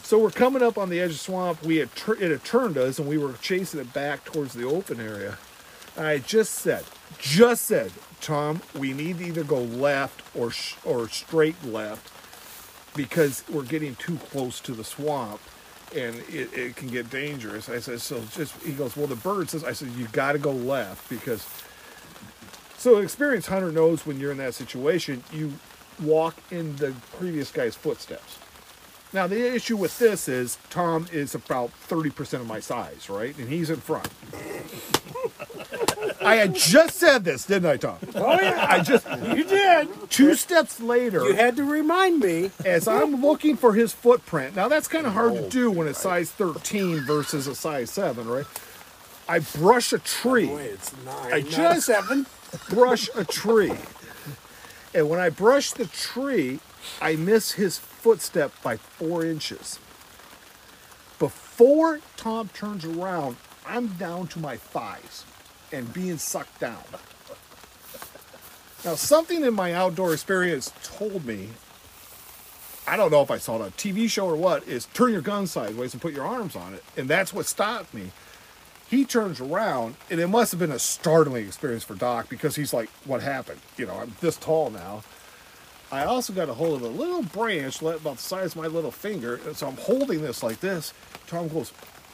So we're coming up on the edge of swamp. We had tur- it had turned us, and we were chasing it back towards the open area. And I just said, just said, Tom, we need to either go left or sh- or straight left because we're getting too close to the swamp and it, it can get dangerous. I said, so just he goes, well, the bird says. I said, you got to go left because. So an experienced hunter knows when you're in that situation, you walk in the previous guy's footsteps. Now the issue with this is Tom is about thirty percent of my size, right, and he's in front. I had just said this, didn't I, Tom? Oh yeah, I just you did. two steps later. You had to remind me. as I'm looking for his footprint. Now that's kind of hard to oh, do when it's size 13 versus a size 7, right? I brush a tree. Wait, it's nine. I just- seven. Brush a tree. And when I brush the tree, I miss his footstep by four inches. Before Tom turns around, I'm down to my thighs and being sucked down. Now, something in my outdoor experience told me, I don't know if I saw it on a TV show or what, is turn your gun sideways and put your arms on it. And that's what stopped me. He turns around, and it must have been a startling experience for Doc because he's like, What happened? You know, I'm this tall now. I also got a hold of a little branch about the size of my little finger. And so I'm holding this like this. Tom goes,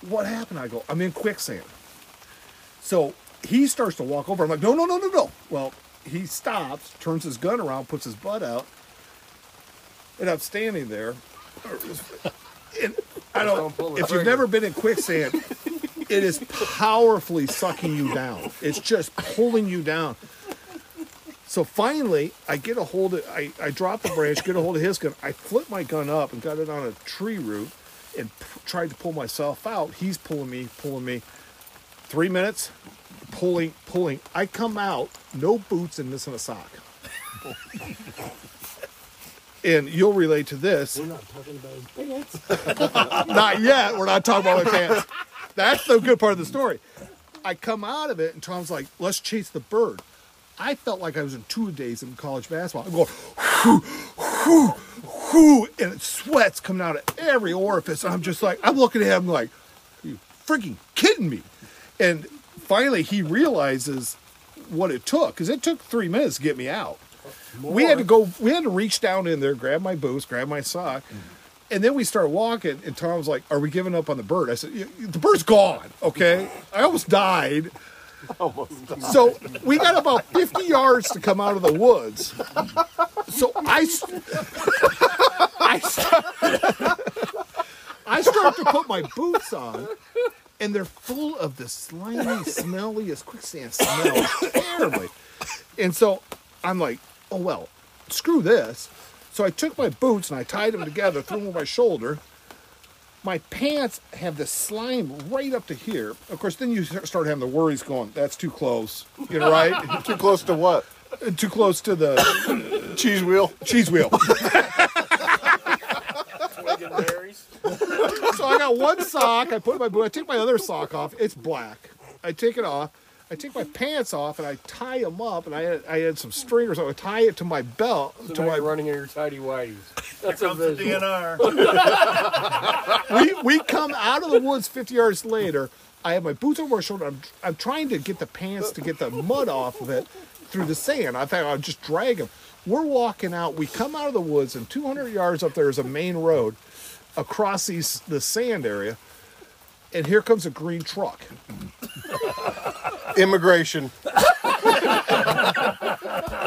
What happened? I go, I'm in quicksand. So he starts to walk over. I'm like, No, no, no, no, no. Well, he stops, turns his gun around, puts his butt out, and I'm standing there. And I don't, Don't pull the if you've never been in quicksand, it is powerfully sucking you down. It's just pulling you down. So finally, I get a hold of, I, I drop the branch, get a hold of his gun. I flip my gun up and got it on a tree root and p- tried to pull myself out. He's pulling me, pulling me. Three minutes, pulling, pulling. I come out, no boots and missing a sock. and you'll relate to this. We're not talking about his pants. Not yet. We're not talking about my pants. That's the good part of the story. I come out of it, and Tom's like, "Let's chase the bird." I felt like I was in two days in college basketball. I'm going, whoo, whoo, whoo, and it sweats coming out of every orifice. And I'm just like, I'm looking at him like, you freaking kidding me? And finally, he realizes what it took because it took three minutes to get me out. We had to go. We had to reach down in there, grab my boots, grab my sock, mm-hmm. And then we start walking. And Tom was like, "Are we giving up on the bird?" I said, "The bird's gone." Okay, I almost died. Almost died. So we got about 50 yards to come out of the woods. So I, s- I, start, I start to put my boots on, and they're full of the slimy, smelliest quicksand smell, terribly. And so I'm like, oh well, screw this. So I took my boots and I tied them together, threw them on my shoulder. My pants have the slime right up to here. Of course, then you start having the worries going, that's too close. You know, right? Too close to what? Uh, too close to the Cheese wheel. cheese wheel. So I got one sock. I put my boot. I take my other sock off. It's black. I take it off. I take my pants off and I tie them up. And I had, I had some stringers. I would tie it to my belt. So to now my you're running in your tidy whities. That's a Comes the. DNR. we we come out of the woods 50 yards later. I have my boots over my shoulder. I'm, I'm trying to get the pants to get the mud off of it through the sand. I thought I'd just drag them. We're walking out. We come out of the woods, and 200 yards up there is a main road across these the sand area. And here comes a green truck. Immigration.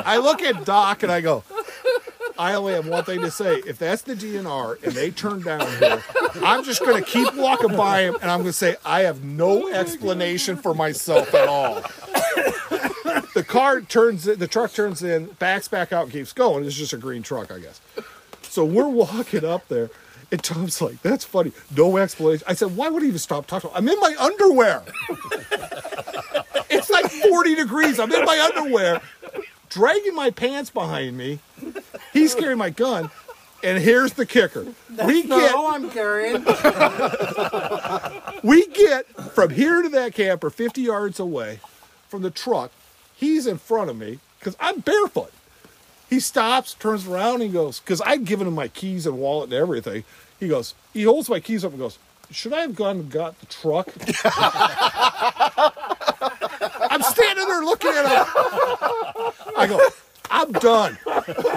I look at Doc and I go, I only have one thing to say. If that's the DNR and they turn down here, I'm just going to keep walking by him and I'm going to say, I have no explanation for myself at all. The car turns in, the truck turns in, backs back out, keeps going. It's just a green truck, I guess. So we're walking up there. And Tom's like, that's funny. No explanation. I said, why would he even stop talking? I'm in my underwear. it's like 40 degrees. I'm in my underwear, dragging my pants behind me. He's carrying my gun. And here's the kicker. we get No, I'm carrying. we get from here to that camper 50 yards away from the truck. He's in front of me because I'm barefoot. He stops, turns around, and goes, because I'd given him my keys and wallet and everything. He goes, he holds my keys up and goes, Should I have gone and got the truck? I'm standing there looking at him. I go, I'm done.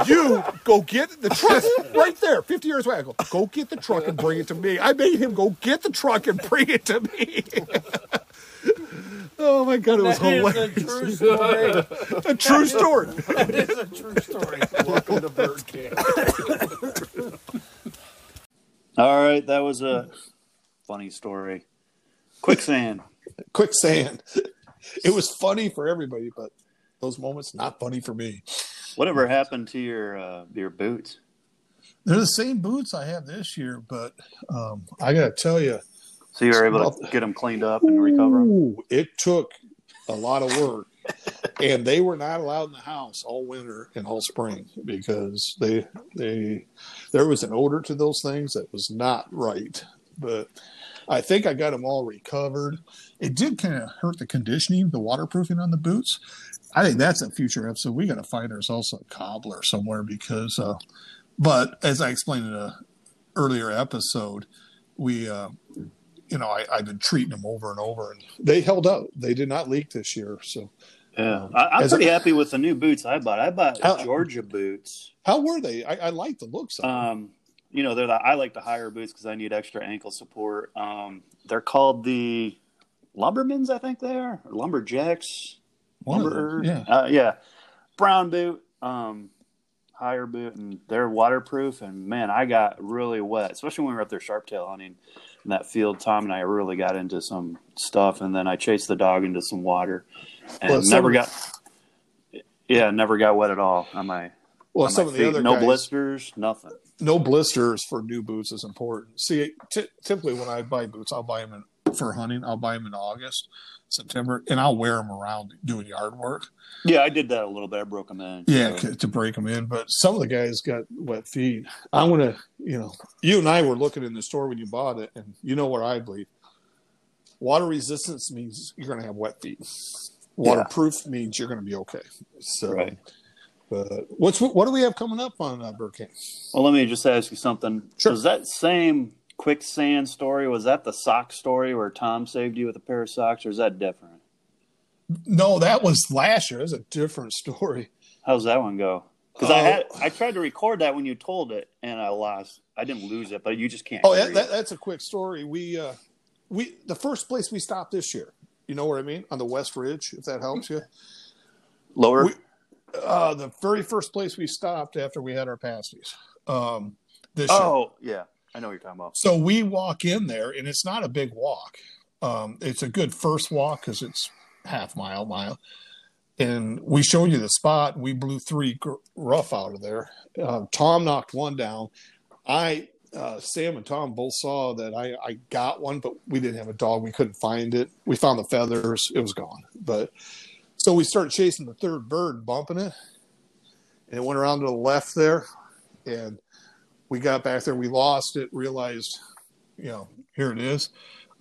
You go get the truck right there, 50 yards away. I go, go get the truck and bring it to me. I made him go get the truck and bring it to me. oh my God, it was That is a true story. A true story. That is a true story. Welcome to bird camp. All right, that was a funny story. Quicksand. Quicksand. It was funny for everybody, but those moments not funny for me. Whatever happened to your uh, your boots? They're the same boots I have this year, but um, I got to tell you, So you were able to get them cleaned up and recover them. It took a lot of work. and they were not allowed in the house all winter and all spring because they they there was an odor to those things that was not right. But I think I got them all recovered. It did kind of hurt the conditioning, the waterproofing on the boots. I think that's a future episode. We got to find ourselves a cobbler somewhere because, uh, but as I explained in a earlier episode, we, uh, you know, I, I've been treating them over and over, and they held out. They did not leak this year. So, Yeah, I, I'm pretty a- happy with the new boots I bought. I bought How- Georgia boots. how were they? I, I like the looks of them. Um, you know, they're the, I like the higher boots because I need extra ankle support. Um, they're called the Lumbermans, I think they are, or Lumberjacks. One Lumber, yeah. uh, yeah, brown boot, um, higher boot, and they're waterproof. And man, I got really wet, especially when we were up there sharp tail hunting in that field. Tom and I really got into some stuff, and then I chased the dog into some water, and Well, some- never got. Yeah, never got wet at all on my. Well, on some my of the feet. other no guys, blisters, nothing. no blisters for new boots is important. See, t- typically when I buy boots, I'll buy them in, for hunting. I'll buy them in August, September, and I'll wear them around doing yard work. Yeah, I did that a little bit. I broke them in. Yeah, So- to break them in. But some of the guys got wet feet. I'm gonna, you know, you and I were looking in the store when you bought it, and you know what I believe. Water resistance means you're gonna have wet feet. Waterproof means you're gonna be okay. So, Right. but what's what do we have coming up on uh, King? Well, let me just ask you something. Sure. Was that same quicksand story? Was that the sock story where Tom saved you with a pair of socks, or is that different? No, that was last year. That's a different story. How's that one go? Because I Oh. had I tried to record that when you told it, and I lost. I didn't lose it, but you just can't. Oh, that, that, that's a quick story. We uh, we the first place we stopped this year. You know what I mean? On the West Ridge, if that helps you. Lower. we- Uh, the very first place we stopped after we had our pasties. Um, this year. oh, yeah, I know what you're talking about. So we walk in there, and it's not a big walk. Um, it's a good first walk because it's half mile, mile. And we showed you the spot. We blew three gr- rough out of there. Uh, Tom knocked one down. I, uh, Sam and Tom both saw that I, I got one, but we didn't have a dog. We couldn't find it. We found the feathers. It was gone. But so we started chasing the third bird, bumping it, and it went around to the left there, and we got back there. We lost it. Realized, you know, here it is.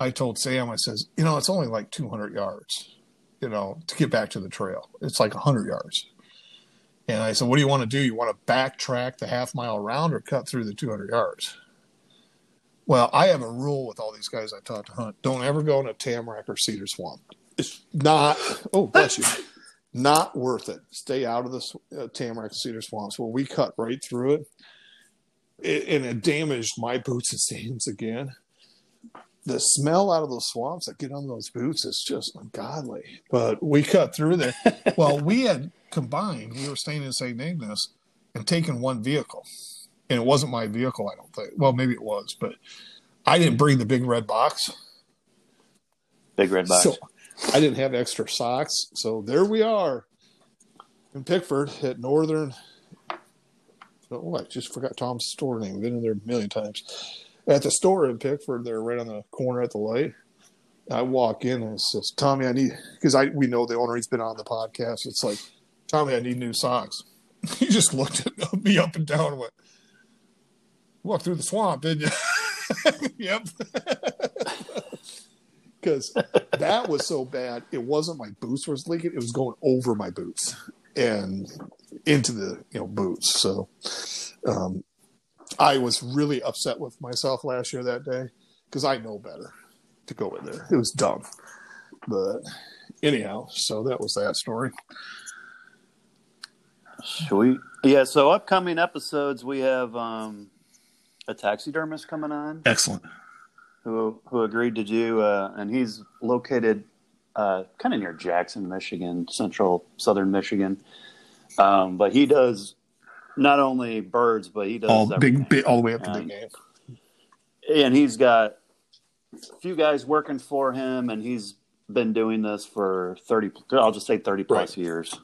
I told Sam, I says, you know, it's only like 200 yards, you know, to get back to the trail. It's like 100 yards. And I said, what do you want to do? You want to backtrack the half mile around or cut through the 200 yards? Well, I have a rule with all these guys I taught to hunt. Don't ever go in a tamarack or cedar swamp. It's not, oh, bless you, not worth it. Stay out of the uh, tamarack cedar swamps. Well, we cut right through it. It. And it damaged my boots and Sam's again. The smell out of those swamps that get on those boots is just ungodly. But we cut through there. well, we had combined, we were staying in St. Ignace and taken one vehicle. And it wasn't my vehicle, I don't think. Well, maybe it was, but I didn't bring the big red box. Big red box. So I didn't have extra socks. So there we are in Pickford at Northern. Oh, I just forgot Tom's store name. Been in there a million times. At the store in Pickford, they're right on the corner at the light. I walk in and it says, Tommy, I need, because I we know the owner, he's been on the podcast. It's like, Tommy, I need new socks. He just looked at me up and down and went, Walk through the swamp, didn't you? yep. Because that was so bad. It wasn't my boots was leaking; it was going over my boots and into the you know boots. So, um, I was really upset with myself last year that day because I know better to go in there. It was dumb, but anyhow, so that was that story. Sweet. Yeah. So upcoming episodes, we have um, a taxidermist coming on Excellent. who who agreed to do, uh, and he's located uh, kind of near Jackson, Michigan, central southern Michigan. Um, but he does not only birds, but he does All big, big, all the way up to Um, big game. and he's got a few guys working for him and he's been doing this for 30 i'll just say 30 plus Right. years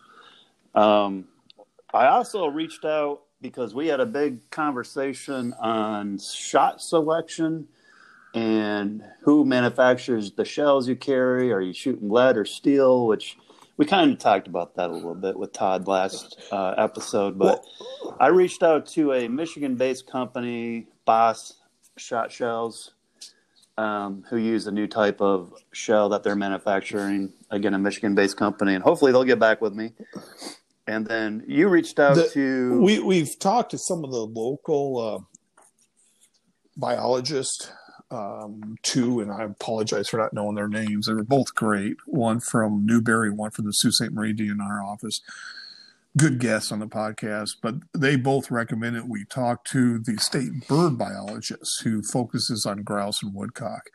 um, i also reached out because we had a big conversation on shot selection and who manufactures the shells you carry are you shooting lead or steel which we kind of talked about that a little bit with Todd last uh, episode, but I reached out to a Michigan-based company, Boss Shot Shells, um, who use a new type of shell that they're manufacturing. Again, a Michigan-based company, and hopefully they'll get back with me. And then you reached out The- to We we've talked to some of the local uh, biologists um, too, and I apologize for not knowing their names. They were both great. One from Newberry, one from the Sault Ste. Marie DNR office. Good guests on the podcast, but they both recommended we talk to the state bird biologist who focuses on grouse and woodcock.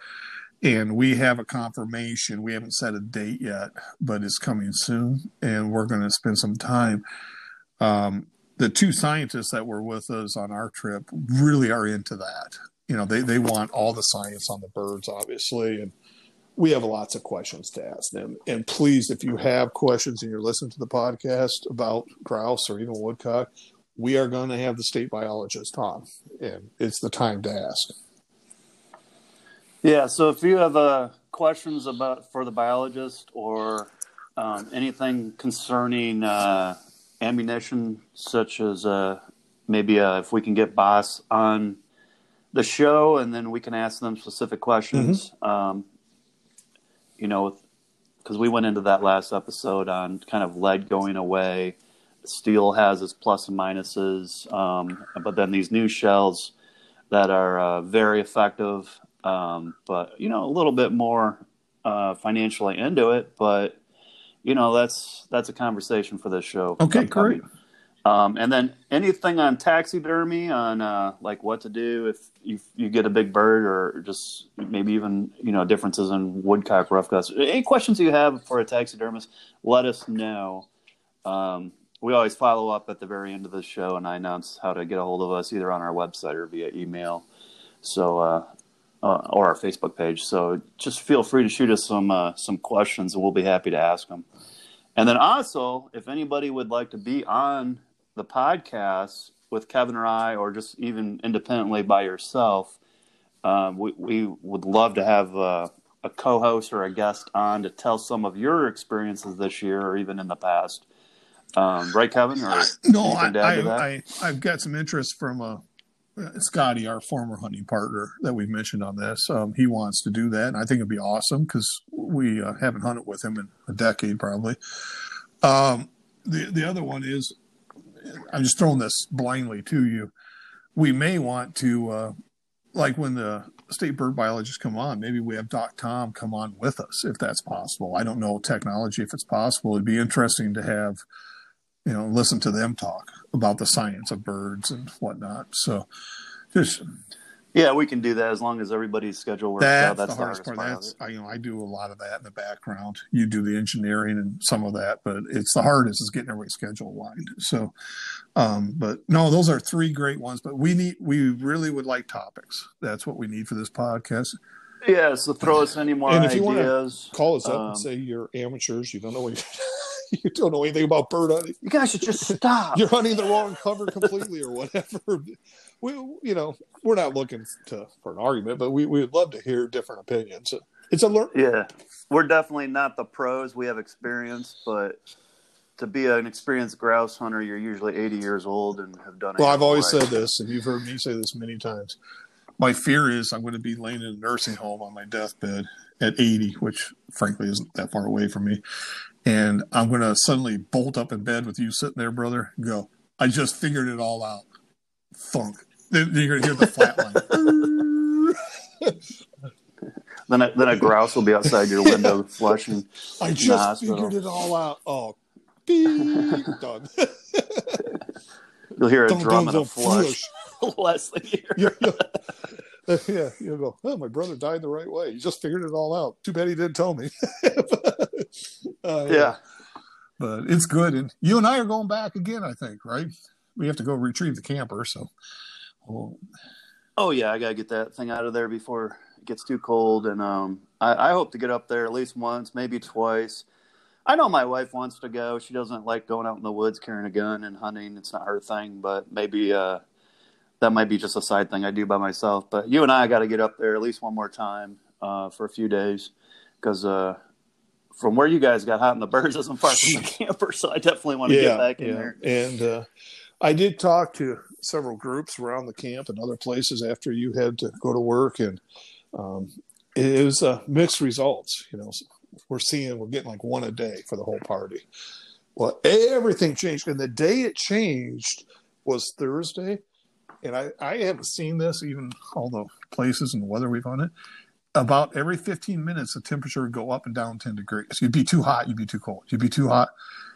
And we have a confirmation. We haven't set a date yet, but it's coming soon, and we're going to spend some time um, the two scientists that were with us on our trip really are into that. You know, they, they want all the science on the birds, obviously, and we have lots of questions to ask them. And please, if you have questions and you're listening to the podcast about grouse or even woodcock, we are going to have the state biologist on, and it's the time to ask. Yeah, so if you have uh, questions about for the biologist or um, anything concerning uh, ammunition, such as uh, maybe uh, if we can get Boss on the show and then we can ask them specific questions, um, you know, because we went into that last episode on kind of lead going away. Steel has its plus and minuses, um, but then these new shells that are uh, very effective, um, but you know a little bit more uh, financially into it. But you know that's that's a conversation for this show. Okay, great. Um, and then anything on taxidermy, on uh, like what to do if you, you get a big bird, or just maybe even you know differences in woodcock, roughcuts. Any questions you have for a taxidermist, let us know. Um, we always follow up at the very end of the show, and I announce how to get a hold of us either on our website or via email. So, uh, uh, or our Facebook page. So just feel free to shoot us some uh, some questions, and we'll be happy to ask them. And then also, if anybody would like to be on the podcast with Kevin or I, or just even independently by yourself, um, we, we would love to have uh, a co-host or a guest on to tell some of your experiences this year or even in the past. Um, right, Kevin? Or No, I, anything to add to that? I, I, I've got some interest from uh, Scotty, our former hunting partner that we've mentioned on this. Um, he wants to do that, and I think it'd be awesome because we uh, haven't hunted with him in a decade, probably. Um, the the other one is, I'm just throwing this blindly to you. We may want to, uh, like when the state bird biologists come on, maybe we have Doc Tom come on with us if that's possible. I don't know technology if it's possible. It'd be interesting to have you know, listen to them talk about the science of birds and whatnot. So just yeah, we can do that as long as everybody's schedule works out. that's, That's the hardest part. of That's. I, you know, I do a lot of that in the background. You do the engineering and some of that, but it's the hardest is getting everybody's schedule aligned. So, um, but no, those are three great ones. But we need, we really would like topics. That's what we need for this podcast. Yeah, so throw us any more And if you wanna ideas. Call us up Um, and say you're amateurs. You don't know what you don't know anything about bird hunting. you guys should just stop. you're hunting the wrong cover completely or whatever. We, you know, we're not looking to for an argument, but we we would love to hear different opinions. It's a learn. Yeah, we're definitely not the pros. We have experience, but to be an experienced grouse hunter, you're usually 80 years old and have done it. Well, I've always right. said this, and you've heard me say this many times. My fear is I'm going to be laying in a nursing home on my deathbed at 80, which frankly isn't that far away from me, and I'm going to suddenly bolt up in bed with you sitting there, brother, and go. I just figured it all out. Thunk. Then you're going to hear the flat line. Then a, then a grouse will be outside your window flushing. I just figured it all out. Oh, beep, done. You'll hear a Dum, drum dum, and a flush. Less than a year. You're- you're- yeah, you'll go, oh, my brother died the right way. He just figured it all out. Too bad he didn't tell me. Uh, Yeah. But it's good. And you and I are going back again, I think, right? We have to go retrieve the camper. So, well, Oh yeah, I gotta get that thing out of there before it gets too cold. And um, I, I hope to get up there at least once, maybe twice. I know my wife wants to go. She doesn't like going out in the woods carrying a gun and hunting. It's not her thing. But maybe uh, that might be just a side thing I do by myself. But you and I got to get up there at least one more time uh, for a few days because uh, from where you guys got hot, and the birds isn't far from the camper, so I definitely want to get back in there. And uh, I did talk to several groups around the camp and other places after you had to go to work, and um, it was uh, mixed results. You know, we're seeing we're getting like one a day for the whole party. Well, everything changed, and the day it changed was Thursday, and I I haven't seen this even all the places and the weather we've on it. About every 15 minutes, the temperature would go up and down 10 degrees. You'd be too hot, you'd be too cold. You'd be too hot,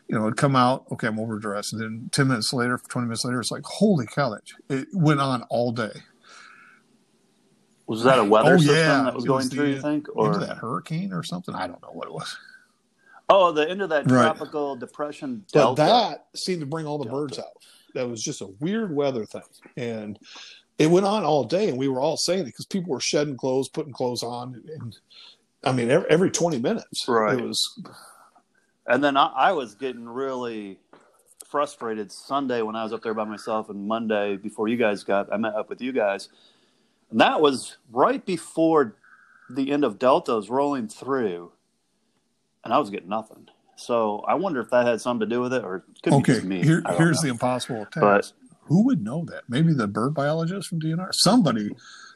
you know, it'd come out, okay, I'm overdressed. And then 10 minutes later, 20 minutes later, it's like, holy cow, it went on all day. Was that a weather Oh, system yeah. that was It going was through? the- You think, or that hurricane or something? I don't know what it was. oh, the end of that Right. tropical depression But delta? that seemed to bring all the birds out. That was just a weird weather thing. And it went on all day, and we were all saying it because people were shedding clothes, putting clothes on. And, I mean, every, every 20 minutes. Right. It was, And then I, I was getting really frustrated Sunday when I was up there by myself, and Monday before you guys got, I met up with you guys, and that was right before the end of Delta was rolling through, and I was getting nothing. So I wonder if that had something to do with it, or it could be okay, just me. here, here's know. the impossible task. But- Who would know that? Maybe the bird biologist from DNR? Somebody,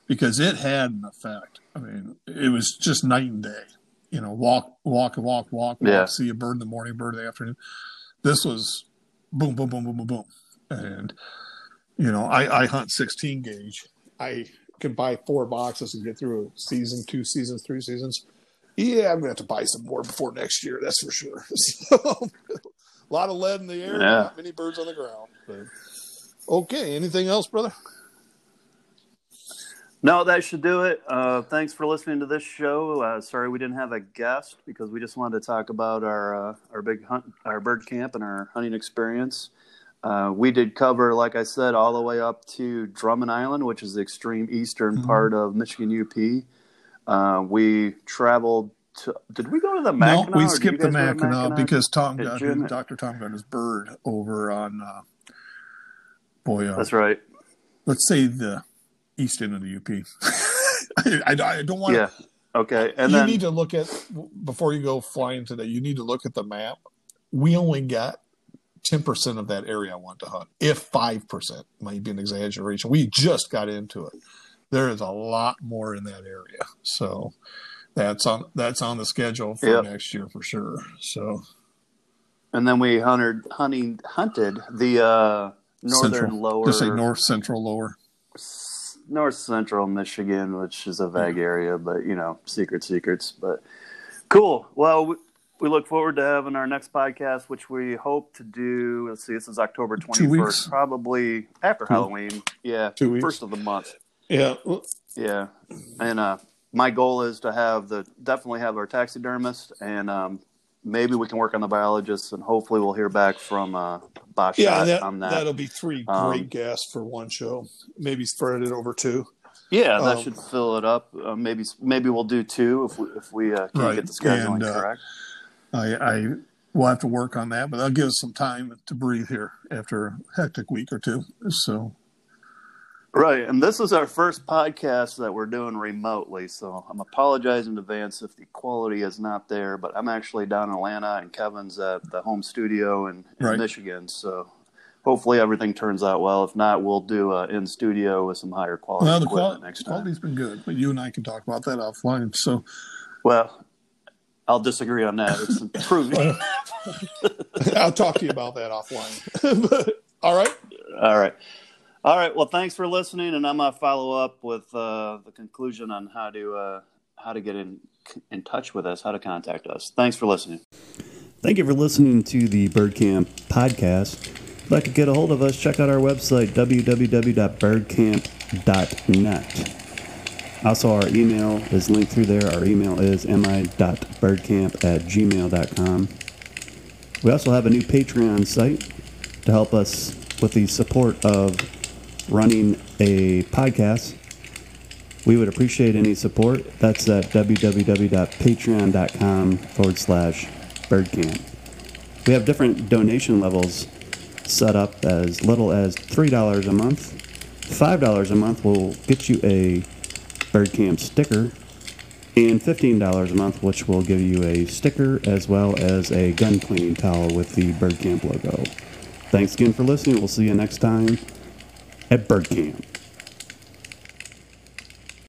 because it had an effect. I mean, it was just night and day. You know, walk, walk, walk, walk, walk, Yeah. see a bird in the morning, bird in the afternoon. This was boom, boom, boom, boom, boom, boom. And, you know, I, I hunt 16 gauge. I can buy four boxes and get through a season, two seasons, three seasons. Yeah, I'm going to have to buy some more before next year. That's for sure. So, a lot of lead in the air, Yeah. not many birds on the ground. But, okay, anything else, brother? No, that should do it. Uh, thanks for listening to this show. Uh, sorry we didn't have a guest because we just wanted to talk about our uh, our big hunt, our bird camp, and our hunting experience. Uh, we did cover, like I said, all the way up to Drummond Island, which is the extreme eastern Mhm. part of Michigan UP. Uh, we traveled to. Did we go to the Mackinac? No, we skipped the to Mackinac because Tom got Dr. Tom got his bird over on, uh, boy, uh, That's right. let's say the east end of the UP. I, I, I don't want Yeah. Okay. And you then need to look at before you go flying today. You need to look at the map. We only got ten percent of that area I want to hunt, if five percent might be an exaggeration. We just got into it. There is a lot more in that area, so that's on that's on the schedule for Yep. next year for sure. So and then we hunted hunting hunted the uh, northern Central. lower just say north, central, lower. north central Michigan, which is a vague area, but you know, secret secrets. But cool. Well, we, we look forward to having our next podcast, which we hope to do. Let's see, this is October twenty Two weeks. probably after Two. Halloween. Yeah, Two weeks. first of the month. Yeah, Yeah, and uh, my goal is to have the definitely have our taxidermist, and um, maybe we can work on the biologists, and hopefully we'll hear back from uh, Bosch yeah, that, on that. that'll be three Um, great guests for one show. Maybe spread it over two. Yeah, that Um, should fill it up. Uh, maybe maybe we'll do two if we if we uh, can't Right, get the scheduling and, uh, correct. I, I will have to work on that, but that'll give us some time to breathe here after a hectic week or two. So Right, and this is our first podcast that we're doing remotely, so I'm apologizing in advance if the quality is not there. But I'm actually down in Atlanta, and Kevin's at the home studio in, in Right. Michigan, so hopefully everything turns out well. If not, we'll do uh, in studio with some higher quality well, the equipment qual- next time. quality's been good, but you and I can talk about that offline. So Well, I'll disagree on that. It's improving. I'll talk to you about that offline. but, all right. All right. All right. Well, thanks for listening, and I'm gonna follow up with uh, the conclusion on how to uh, how to get in in touch with us, how to contact us. Thanks for listening. Thank you for listening to the BirdCamp podcast. If you'd like to get a hold of us, check out our website www.birdcamp.net. Also, our email is linked through there. Our email is mi.birdcamp at gmail.com. We also have a new Patreon site to help us with the support of running a podcast. We would appreciate any support. That's at www.patreon.com forward slash birdcamp. We have different donation levels set up as little as $3 a month. $5 a month will get you a birdcamp sticker. and $15 a month, which will give you a sticker as well as a gun cleaning towel with the Bird Camp logo. Thanks again for listening. We'll see you next time at Bird Camp.